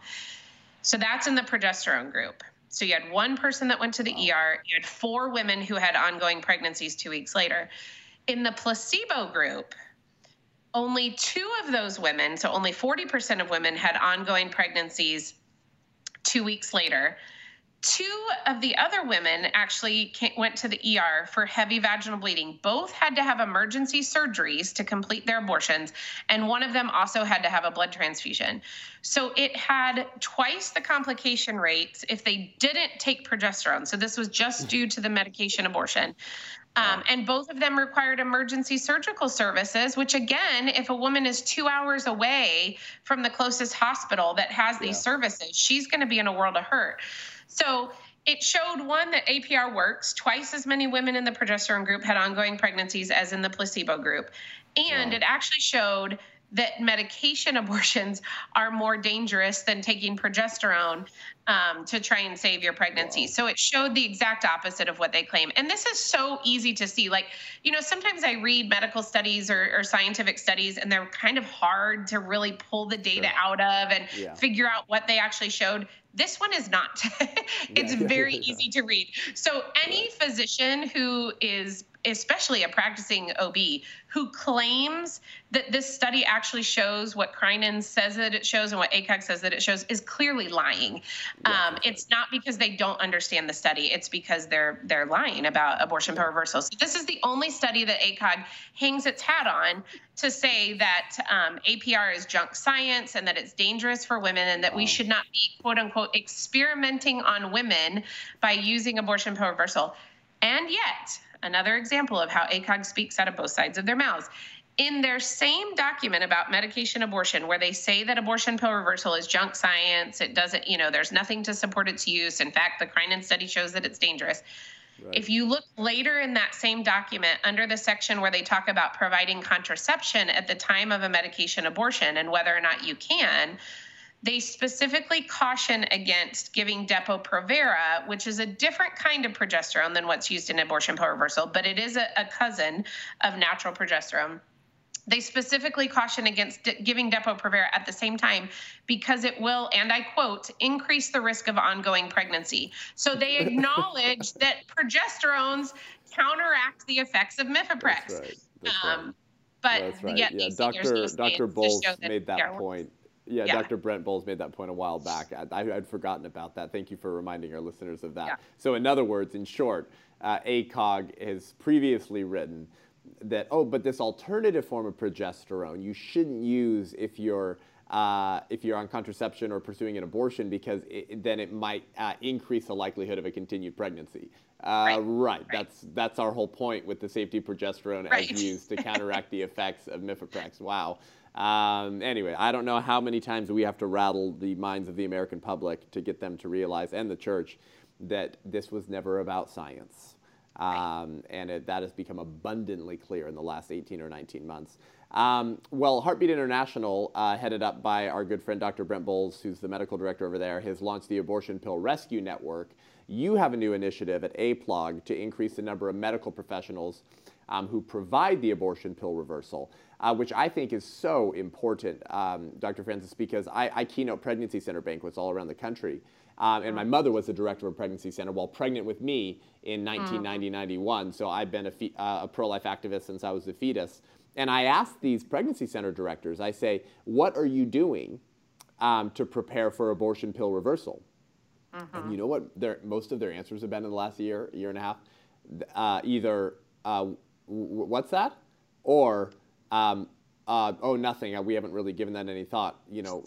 So that's in the progesterone group. So you had one person that went to the ER, you had four women who had ongoing pregnancies two weeks later. In the placebo group, only two of those women, so only 40% of women, had ongoing pregnancies two weeks later. Two of the other women actually came, went to the ER for heavy vaginal bleeding. Both had to have emergency surgeries to complete their abortions, and one of them also had to have a blood transfusion. So it had twice the complication rates if they didn't take progesterone. So this was just due to the medication abortion. Um, and both of them required emergency surgical services, which, again, if a woman is two hours away from the closest hospital that has these yeah. services, she's going to be in a world of hurt. So it showed one that APR works. Twice as many women in the progesterone group had ongoing pregnancies as in the placebo group. And wow. it actually showed that medication abortions are more dangerous than taking progesterone um, to try and save your pregnancy. Wow. So it showed the exact opposite of what they claim. And this is so easy to see. Like, you know, sometimes I read medical studies or, or scientific studies, and they're kind of hard to really pull the data sure. out of and yeah. figure out what they actually showed. This one is not. it's yeah. very easy to read. So any physician who is especially a practicing OB, who claims that this study actually shows what Creinin says that it shows and what ACOG says that it shows, is clearly lying. Yeah. Um, it's not because they don't understand the study; it's because they're they're lying about abortion pill reversal. So this is the only study that ACOG hangs its hat on to say that um, APR is junk science and that it's dangerous for women and that we should not be quote unquote experimenting on women by using abortion pill reversal. And yet, another example of how ACOG speaks out of both sides of their mouths. In their same document about medication abortion, where they say that abortion pill reversal is junk science, it doesn't, you know, there's nothing to support its use. In fact, the Creinin study shows that it's dangerous. Right. If you look later in that same document under the section where they talk about providing contraception at the time of a medication abortion and whether or not you can, they specifically caution against giving Depo-Provera, which is a different kind of progesterone than what's used in abortion pill reversal, but it is a, a cousin of natural progesterone. They specifically caution against d- giving Depo-Provera at the same time because it will, and I quote, increase the risk of ongoing pregnancy. So they acknowledge that progesterones counteract the effects of Mifeprex. That's right. That's um, right. But
That's right. yeah, Dr. Dr. Boles made that point yeah, yeah, Dr. Brent Boles made that point a while back. I, would forgotten about that. Thank you for reminding our listeners of that. Yeah. So, in other words, in short, uh, ACOG has previously written that, oh, but this alternative form of progesterone you shouldn't use if you're uh, if you're on contraception or pursuing an abortion because it, then it might uh, increase the likelihood of a continued pregnancy. Uh, right. right. right. That's that's our whole point with the safety progesterone right. as used to counteract the effects of Mifeprex. Wow. Um, anyway, I don't know how many times we have to rattle the minds of the American public to get them to realize, and the church, that this was never about science. Um, and it, that has become abundantly clear in the last 18 or 19 months. Um, well, Heartbeat International, uh, headed up by our good friend Dr. Brent Boles, who's the medical director over there, has launched the Abortion Pill Rescue Network. You have a new initiative at APLOG to increase the number of medical professionals um, who provide the abortion pill reversal uh, which I think is so important, um, Dr. Francis, because I, I, keynote pregnancy center banquets all around the country. Um, and my mother was the director of a pregnancy center while pregnant with me in 1990 mm. 91. So I've been a, fe- uh, a pro life activist since I was a fetus. And I asked these pregnancy center directors, I say, what are you doing um, to prepare for abortion pill reversal? Mm-hmm. And you know what? Their, most of their answers have been in the last year, year and a half. Uh, either, uh, what's that? Or, um, uh, oh, nothing. Uh, we haven't really given that any thought, you know.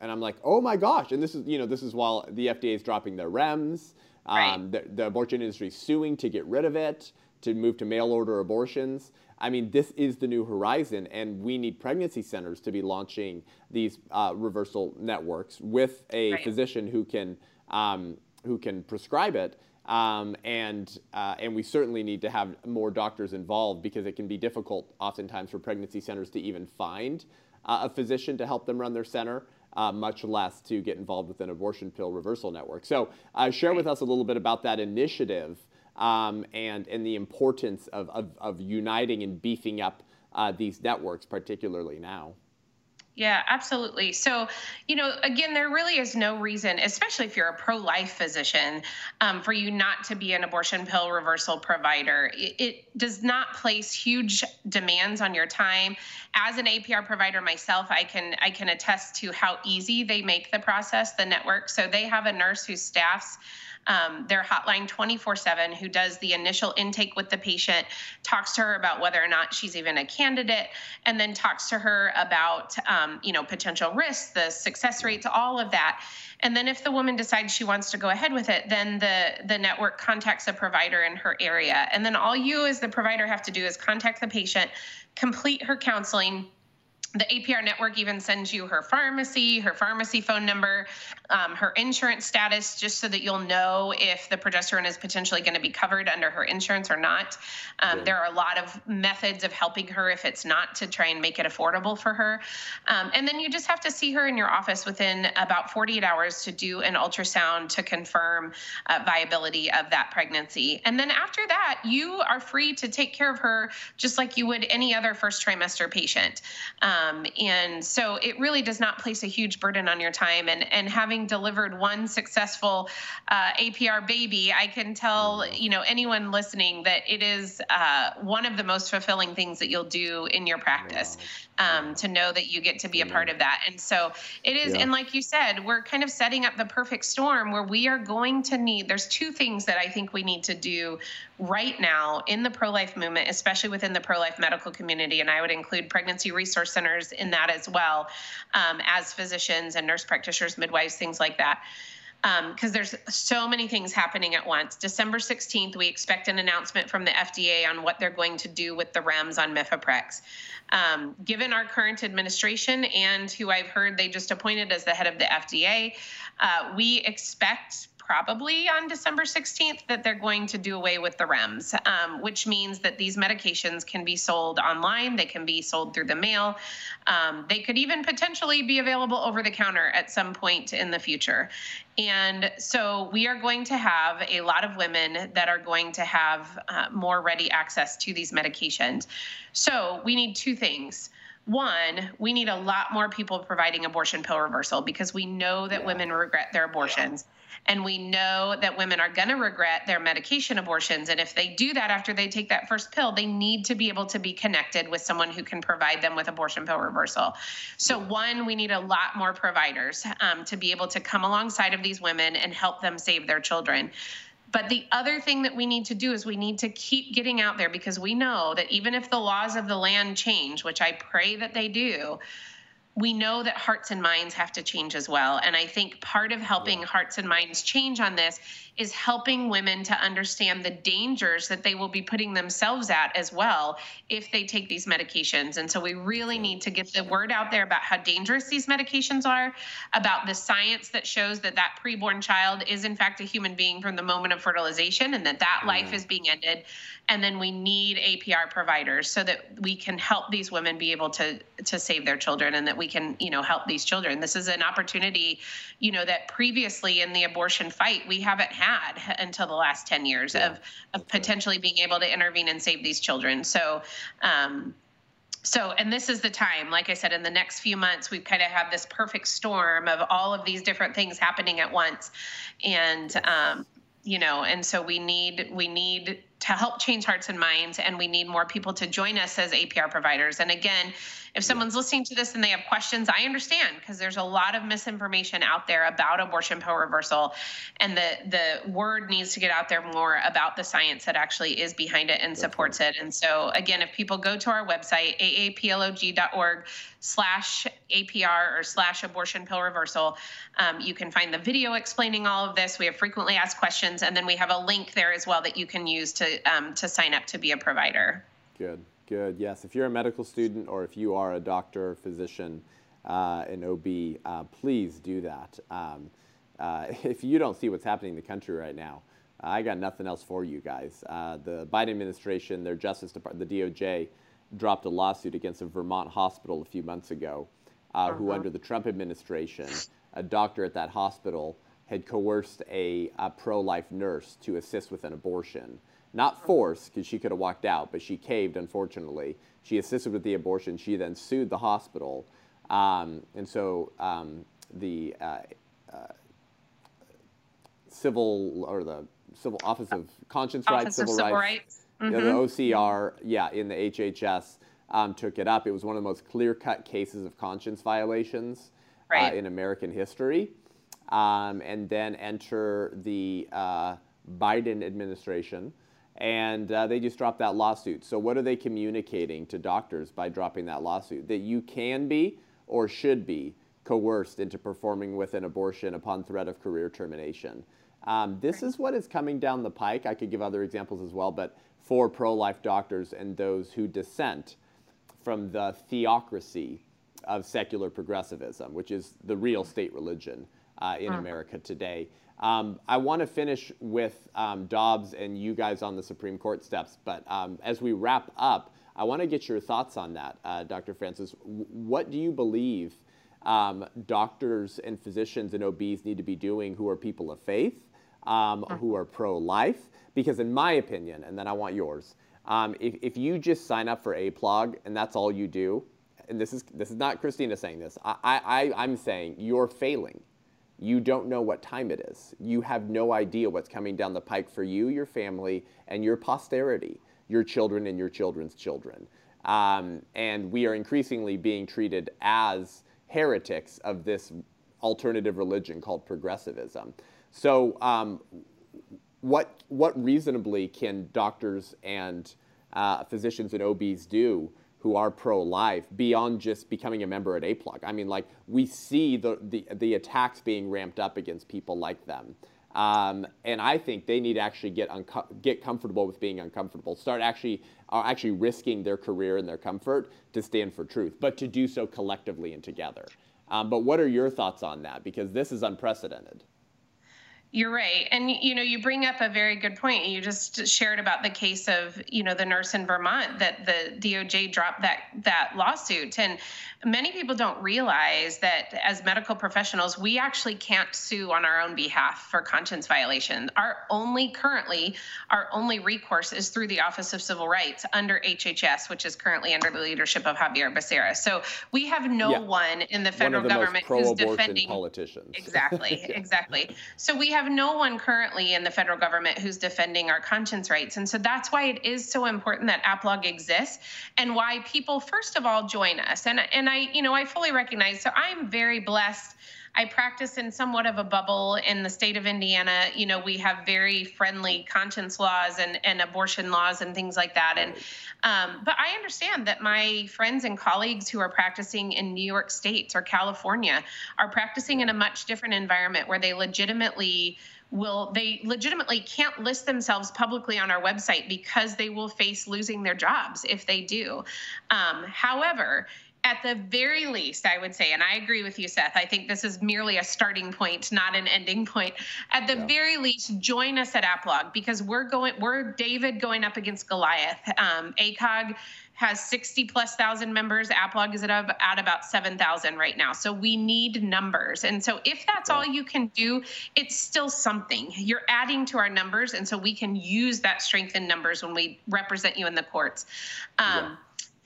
And I'm like, oh my gosh. And this is, you know, this is while the FDA is dropping their REMS. Um, right. the, the abortion industry is suing to get rid of it, to move to mail order abortions. I mean, this is the new horizon, and we need pregnancy centers to be launching these uh, reversal networks with a right. physician who can um, who can prescribe it um, and, uh, and we certainly need to have more doctors involved because it can be difficult oftentimes for pregnancy centers to even find uh, a physician to help them run their center. Uh, much less to get involved with an abortion pill reversal network. So, uh, share with us a little bit about that initiative um, and, and the importance of, of, of uniting and beefing up uh, these networks, particularly now.
Yeah, absolutely. So, you know, again, there really is no reason, especially if you're a pro life physician, um, for you not to be an abortion pill reversal provider. It, it, does not place huge demands on your time. As an APR provider myself, I can I can attest to how easy they make the process, the network. So they have a nurse who staffs um, their hotline 24 7 who does the initial intake with the patient, talks to her about whether or not she's even a candidate, and then talks to her about, um, you know, potential risks, the success rates, all of that. And then if the woman decides she wants to go ahead with it, then the, the network contacts a provider in her area. And then all you as the provider have to do is contact the patient, complete her counseling the APR network even sends you her pharmacy, her pharmacy phone number, um, her insurance status, just so that you'll know if the progesterone is potentially going to be covered under her insurance or not. Um, yeah. There are a lot of methods of helping her if it's not to try and make it affordable for her. Um, and then you just have to see her in your office within about 48 hours to do an ultrasound to confirm uh, viability of that pregnancy. And then after that, you are free to take care of her just like you would any other first trimester patient. Um, um, and so it really does not place a huge burden on your time. And, and having delivered one successful uh, APR baby, I can tell you know anyone listening that it is uh, one of the most fulfilling things that you'll do in your practice. Um, to know that you get to be a part of that. And so it is, yeah. and like you said, we're kind of setting up the perfect storm where we are going to need, there's two things that I think we need to do right now in the pro life movement, especially within the pro life medical community. And I would include pregnancy resource centers in that as well um, as physicians and nurse practitioners, midwives, things like that. Because um, there's so many things happening at once. December 16th, we expect an announcement from the FDA on what they're going to do with the REMS on Mifeprex. Um, given our current administration and who I've heard they just appointed as the head of the FDA, uh, we expect probably on December 16th that they're going to do away with the REMS, um, which means that these medications can be sold online, they can be sold through the mail, um, they could even potentially be available over the counter at some point in the future. And so we are going to have a lot of women that are going to have uh, more ready access to these medications. So we need two things one, we need a lot more people providing abortion pill reversal because we know that yeah. women regret their abortions. Yeah. And we know that women are going to regret their medication abortions. And if they do that after they take that first pill, they need to be able to be connected with someone who can provide them with abortion pill reversal. So, one, we need a lot more providers um, to be able to come alongside of these women and help them save their children. But the other thing that we need to do is we need to keep getting out there because we know that even if the laws of the land change, which I pray that they do, we know that hearts and minds have to change as well. And I think part of helping hearts and minds change on this is helping women to understand the dangers that they will be putting themselves at as well if they take these medications. And so we really need to get the word out there about how dangerous these medications are, about the science that shows that that preborn child is in fact a human being from the moment of fertilization and that that mm-hmm. life is being ended. And then we need APR providers so that we can help these women be able to to save their children and that we can, you know, help these children. This is an opportunity, you know, that previously in the abortion fight we haven't had until the last 10 years yeah. of, of potentially being able to intervene and save these children. So, um, so and this is the time like i said in the next few months we've kind of have this perfect storm of all of these different things happening at once and um, you know and so we need we need to help change hearts and minds and we need more people to join us as apr providers and again if someone's listening to this and they have questions, I understand because there's a lot of misinformation out there about abortion pill reversal, and the the word needs to get out there more about the science that actually is behind it and supports it. And so, again, if people go to our website aaplog.org slash APR or slash abortion pill reversal, um, you can find the video explaining all of this. We have frequently asked questions, and then we have a link there as well that you can use to um, to sign up to be a provider.
Good. Good. Yes. If you're a medical student or if you are a doctor, physician, uh, an OB, uh, please do that. Um, uh, if you don't see what's happening in the country right now, I got nothing else for you guys. Uh, the Biden administration, their Justice Department, the DOJ, dropped a lawsuit against a Vermont hospital a few months ago, -huh. who, uh-huh. under the Trump administration, a doctor at that hospital had coerced a, a pro-life nurse to assist with an abortion. Not forced, because she could have walked out, but she caved, unfortunately. She assisted with the abortion. She then sued the hospital. Um, and so um, the uh, uh, civil or the civil Office of Conscience
Office
Rights, Civil,
Civil
Rights,
Rights.
yeah, the. OCR, yeah, in the HHS um, took it up. It was one of the most clear-cut cases of conscience violations uh, in American history. Um, and then enter the uh, Biden administration, and uh, they just dropped that lawsuit. So, what are they communicating to doctors by dropping that lawsuit? That you can be or should be coerced into performing with an abortion upon threat of career termination. Um, this is what is coming down the pike. I could give other examples as well, but for pro life doctors and those who dissent from the theocracy of secular progressivism, which is the real state religion uh, in America today. Um, I want to finish with um, Dobbs and you guys on the Supreme Court steps, but um, as we wrap up, I want to get your thoughts on that, uh, Dr. Francis. What do you believe um, doctors and physicians and OBs need to be doing who are people of faith, um, who are pro life? Because, in my opinion, and then I want yours, if, if you just sign up for APLOG and that's all you do, and this is this is not Christina saying this. I, I I'm saying you're failing. You don't know what time it is. You have no idea what's coming down the pike for you, your family, and your posterity, your children and your children's children. Um, and we are increasingly being treated as heretics of this alternative religion called progressivism. So, um, what what reasonably can doctors and uh, physicians and OBs do who are pro-life beyond just becoming a member at APLOG? I mean, like we see the the, the attacks being ramped up against people like them. Um, and I think they need to actually get get comfortable with being uncomfortable. Start actually are actually risking their career and their comfort to stand for truth, but to do so collectively and together. Um, but what are your thoughts on that? Because this is unprecedented.
You're right. And you know, you bring up a very good point. You just shared about the case of, you know, the nurse in Vermont that the DOJ dropped that that lawsuit. And many people don't realize that as medical professionals, we actually can't sue on our own behalf for conscience violation. Our only currently our only recourse is through the Office of Civil Rights under HHS, which is currently under the leadership of Xavier Becerra. So we have no
Yeah.
one in the
One
federal
of the
government who's defending
politicians.
Exactly, exactly. So we have no one currently in the federal government who's defending our conscience rights. And so that's why it is so important that APLOG exists and why people, first of all, join us. And, and I, you know, I fully recognize, so I'm very blessed. I practice in somewhat of a bubble in the state of Indiana. You know, we have very friendly conscience laws and, and abortion laws and things like that. And um, but I understand that my friends and colleagues who are practicing in New York State or California are practicing in a much different environment where they legitimately will they legitimately can't list themselves publicly on our website because they will face losing their jobs if they do. Um, however, at the very least, I would say, and I agree with you, Seth. I think this is merely a starting point, not an ending point. At the
Yeah.
very least, join us at Aplog because we're going, we're David going up against Goliath. Um, ACOG has 60 plus thousand members. Aplog is at, at about 7,000 right now. So we need numbers. And so if that's all you can do, it's still something. You're adding to our numbers. And so we can use that strength in numbers when we represent you in the courts. Um,
Yeah.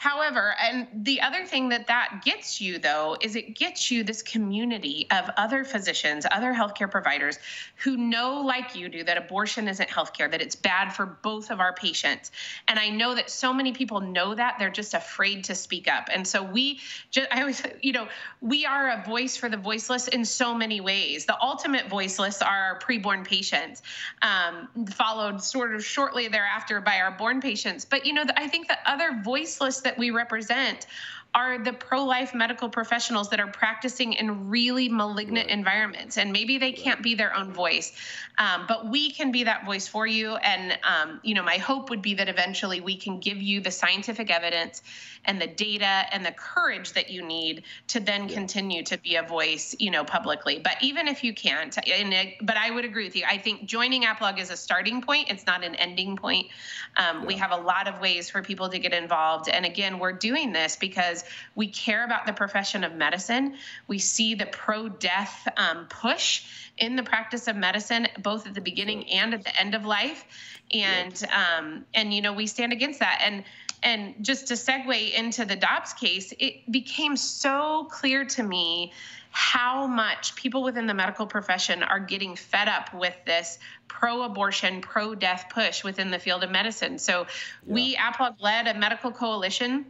However, and the other thing that that gets you, though, is it gets you this community of other physicians, other healthcare providers who know, like you do, that abortion isn't healthcare, that it's bad for both of our patients. And I know that so many people know that they're just afraid to speak up. And so we just, I always, you know, we are a voice for the voiceless in so many ways. The ultimate voiceless are our preborn patients, um, followed sort of shortly thereafter by our born patients. But, you know, I think the other voiceless that we represent are the pro-life medical professionals that are practicing in really malignant
Right.
environments and maybe they can't be their own voice um, but we can be that voice for you and um, you know my hope would be that eventually we can give you the scientific evidence and the data and the courage that you need to then continue to be a voice you know publicly. But even if you can't and it, but i would agree with you. I think joining aplog is a starting point. It's not an ending point. Um, we have a lot of ways for people to get involved. And again we're doing this because we care about the profession of medicine we see the pro-death um, push in the practice of medicine both at the beginning and at the end of life and um, and you know we stand against that and and just to segue into the Dobbs case, it became so clear to me how much people within the medical profession are getting fed up with this pro abortion, pro death push within the field of medicine. So, yeah. we, APLOG, led a medical coalition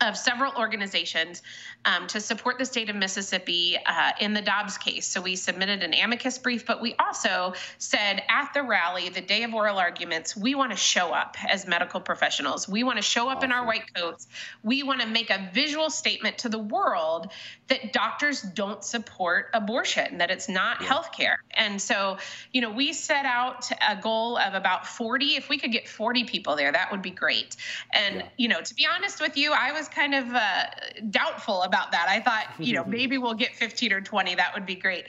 of several organizations um, to support the state of Mississippi uh, in the Dobbs case. So we submitted an amicus brief, but we also said at the rally, the day of oral arguments, we want to show up as medical professionals. We want to show up awesome. in our white coats. We want to make a visual statement to the world that doctors don't support abortion, that it's not yeah. health care. And so, you know, we set out a goal of about 40. If we could get 40 people there, that would be great. And, yeah. you know, to be honest with you, I was kind of uh, doubtful about that. I thought, you know, maybe we'll get 15 or 20. That would be great.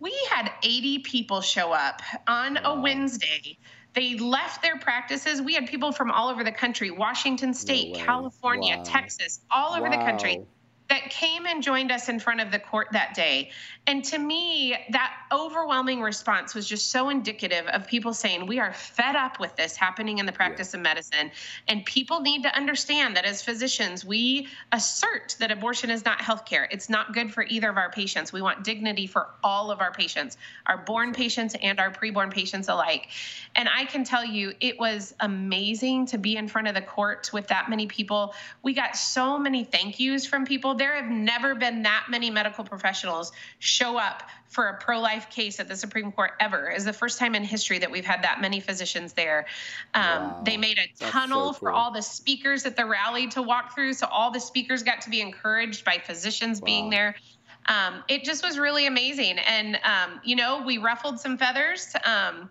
We had 80 people show up on wow. a Wednesday. They left their practices. We had people from all over the country Washington State, no California, wow. Texas, all over wow. the country that came and joined us in front of the court that day. And to me, that overwhelming response was just so indicative of people saying, We are fed up with this happening in the practice yeah. of medicine. And people need to understand that as physicians, we assert that abortion is not health care. It's not good for either of our patients. We want dignity for all of our patients, our born patients and our preborn patients alike. And I can tell you, it was amazing to be in front of the court with that many people. We got so many thank yous from people there have never been that many medical professionals show up for a pro life case at the Supreme Court ever. Is the first time in history that we've had that many physicians there. Um, wow. They made a That's tunnel so cool. for all the speakers at the rally to walk through. So all the speakers got to be encouraged by physicians wow. being there. Um, it just was really amazing. And, um, you know, we ruffled some feathers. Um,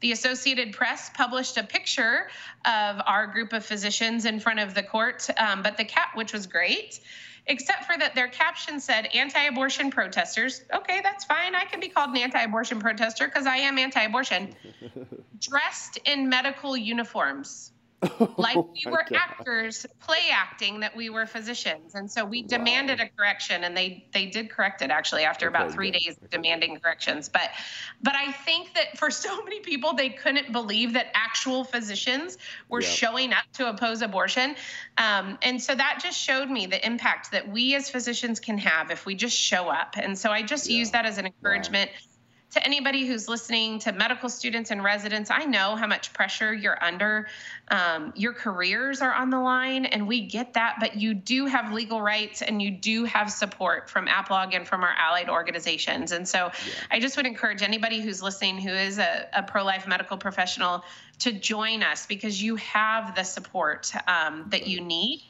the Associated Press published a picture of our group of physicians in front of the court, um, but the cap, which was great except for that their caption said anti abortion protesters. Okay, that's fine. I can be called an anti abortion protester because I am anti abortion. dressed in medical uniforms. like oh we were actors play acting that we were physicians and so we wow. demanded a correction and they they did correct it actually after okay, about three days demanding corrections. But but i think that for so many people they couldn't believe that actual physicians were yep. showing up to oppose abortion. Um, and so that just showed me the impact that we as physicians can have if we just show up. And so i just yeah. use that as an encouragement wow to anybody who's listening, to medical students and residents, I know how much pressure you're under. Um, your careers are on the line, and we get that, but you do have legal rights and you do have support from APLOG and from our allied organizations. And so yeah. I just would encourage anybody who's listening who is a, a pro life medical professional to join us because you have the support um, that you need.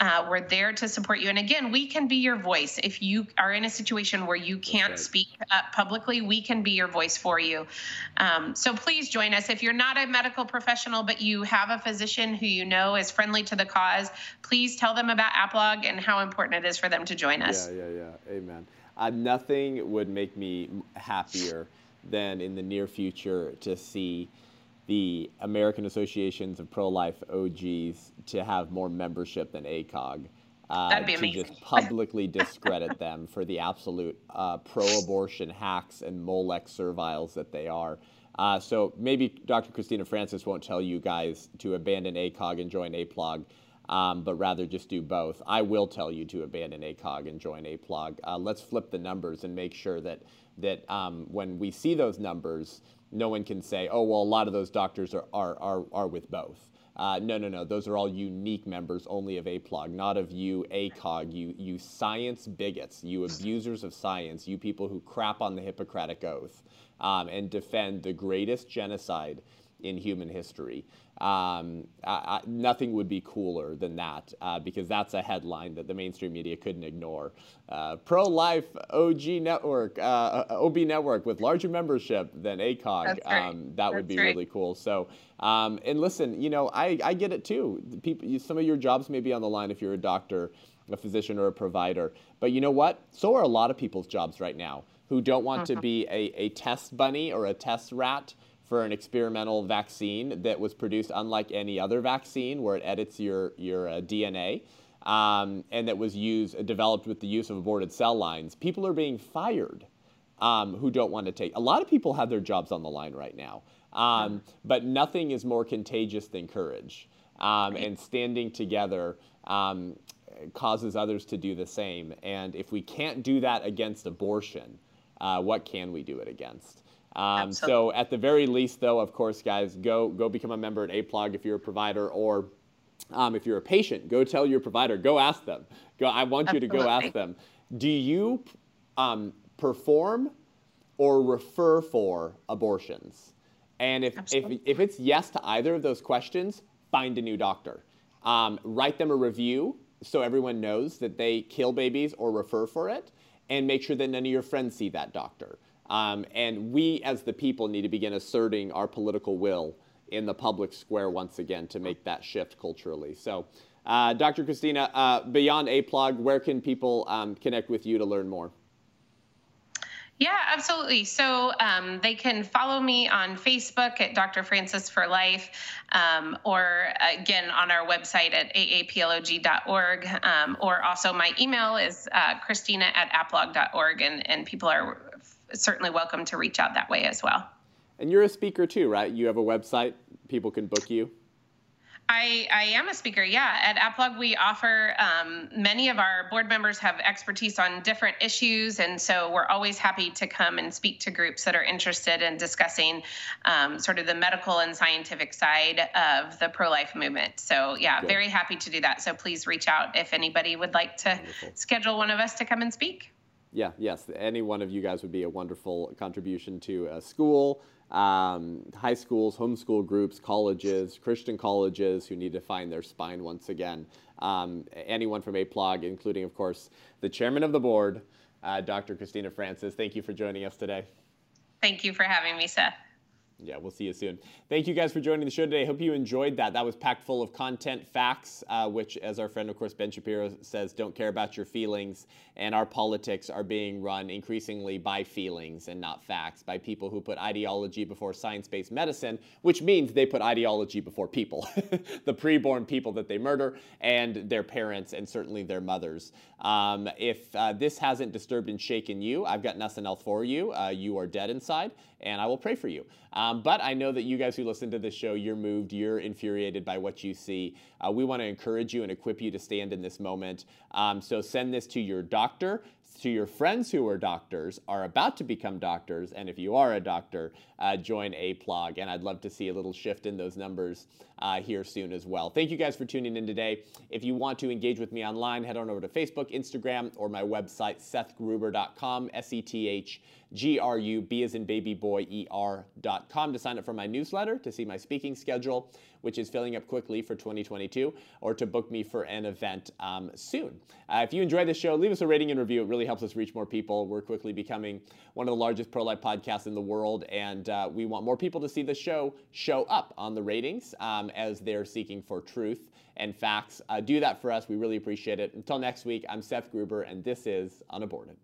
Uh, we're there to support you. And again, we can be your voice. If you are in a situation where you can't okay. speak up publicly, we can be your voice for you. Um, so please join us. If you're not a medical professional, but you have a physician who you know is friendly to the cause, please tell them about APLOG and how important it is for them to join us.
Yeah, yeah, yeah. Amen. Uh, nothing would make me happier than in the near future to see the American Associations of Pro-Life OGs to have more membership than ACOG.
Uh, That'd be
to
amazing.
just publicly discredit them for the absolute uh, pro-abortion hacks and Molech serviles that they are. Uh, so maybe Dr. Christina Francis won't tell you guys to abandon ACOG and join APLOG, um, but rather just do both. I will tell you to abandon ACOG and join APLOG. Uh, let's flip the numbers and make sure that that um, when we see those numbers, no one can say, oh, well, a lot of those doctors are, are, are, are with both. Uh, no, no, no. Those are all unique members only of APLOG, not of you, ACOG, you, you science bigots, you abusers of science, you people who crap on the Hippocratic Oath um, and defend the greatest genocide in human history. Um, I, I, nothing would be cooler than that uh, because that's a headline that the mainstream media couldn't ignore. Uh, Pro life OG network, uh, uh OB network with larger membership than ACOG.
Right. Um,
that
that's
would be
right.
really cool. So, um, and listen, you know, I, I get it too. People, some of your jobs may be on the line if you're a doctor, a physician, or a provider. But you know what? So are a lot of people's jobs right now who don't want to mm-hmm. be a, a test bunny or a test rat for an experimental vaccine that was produced unlike any other vaccine, where it edits your your uh, DNA, um, and that was used uh, developed with the use of aborted cell lines. People are being fired um, who don't want to take. A lot of people have their jobs on the line right now, um, but nothing is more contagious than courage. um, and standing together um, causes others to do the same. And if we can't do that against abortion, uh, what can we do it against? Um, so at the very least, though, of course, guys, go go become a member at APLOG if you're a provider, or um, if you're a patient, go tell your provider. Go ask them. Go. I want Absolutely. you to go ask them. Do you um, perform or refer for abortions? And if, if, if it's yes to either of those questions, find a new doctor. Um, write them a review so everyone knows that they kill babies or refer for it, and make sure that none of your friends see that doctor. Um, and we, as the people, need to begin asserting our political will in the public square once again to make that shift culturally. So, uh, Dr. Christina, uh, beyond APLOG, where can people um, connect with you to learn more?
Yeah, absolutely. So um, they can follow me on Facebook at Dr. Francis for Life, um, or again on our website at aaplog.org, um, or also my email is uh, Christina at aplog.org, and, and people are certainly welcome to reach out that way as well.
And you're a speaker too, right? You have a website, people can book you.
I, I am a speaker, yeah. At APLOG, we offer um, many of our board members have expertise on different issues, and so we're always happy to come and speak to groups that are interested in discussing um, sort of the medical and scientific side of the pro life movement. So, yeah, Good. very happy to do that. So, please reach out if anybody would like to Wonderful. schedule one of us to come and speak.
Yeah, yes, any one of you guys would be a wonderful contribution to a school um, high schools, homeschool groups, colleges, Christian colleges who need to find their spine once again. Um, anyone from APLOG, including, of course, the chairman of the board, uh, Dr. Christina Francis. Thank you for joining us today.
Thank you for having me, Seth.
Yeah, we'll see you soon. Thank you guys for joining the show today. Hope you enjoyed that. That was packed full of content, facts, uh, which, as our friend, of course, Ben Shapiro says, don't care about your feelings. And our politics are being run increasingly by feelings and not facts, by people who put ideology before science based medicine, which means they put ideology before people the preborn people that they murder and their parents and certainly their mothers. Um, if uh, this hasn't disturbed and shaken you, I've got nothing else for you. Uh, you are dead inside, and I will pray for you. Um, but I know that you guys who listen to this show, you're moved, you're infuriated by what you see. Uh, we want to encourage you and equip you to stand in this moment. Um, so send this to your doctor, to your friends who are doctors, are about to become doctors, and if you are a doctor, uh, join APLOG. And I'd love to see a little shift in those numbers uh, here soon as well. Thank you guys for tuning in today. If you want to engage with me online, head on over to Facebook, Instagram, or my website, sethgruber.com, S E T H G R U B as in baby boy E R.com to sign up for my newsletter, to see my speaking schedule, which is filling up quickly for 2022, or to book me for an event um, soon. Uh, if you enjoy this show, leave us a rating and review. It really helps us reach more people. We're quickly becoming one of the largest pro life podcasts in the world, and uh, we want more people to see the show show up on the ratings um, as they're seeking for truth and facts. Uh, do that for us. We really appreciate it. Until next week, I'm Seth Gruber, and this is Unaborted.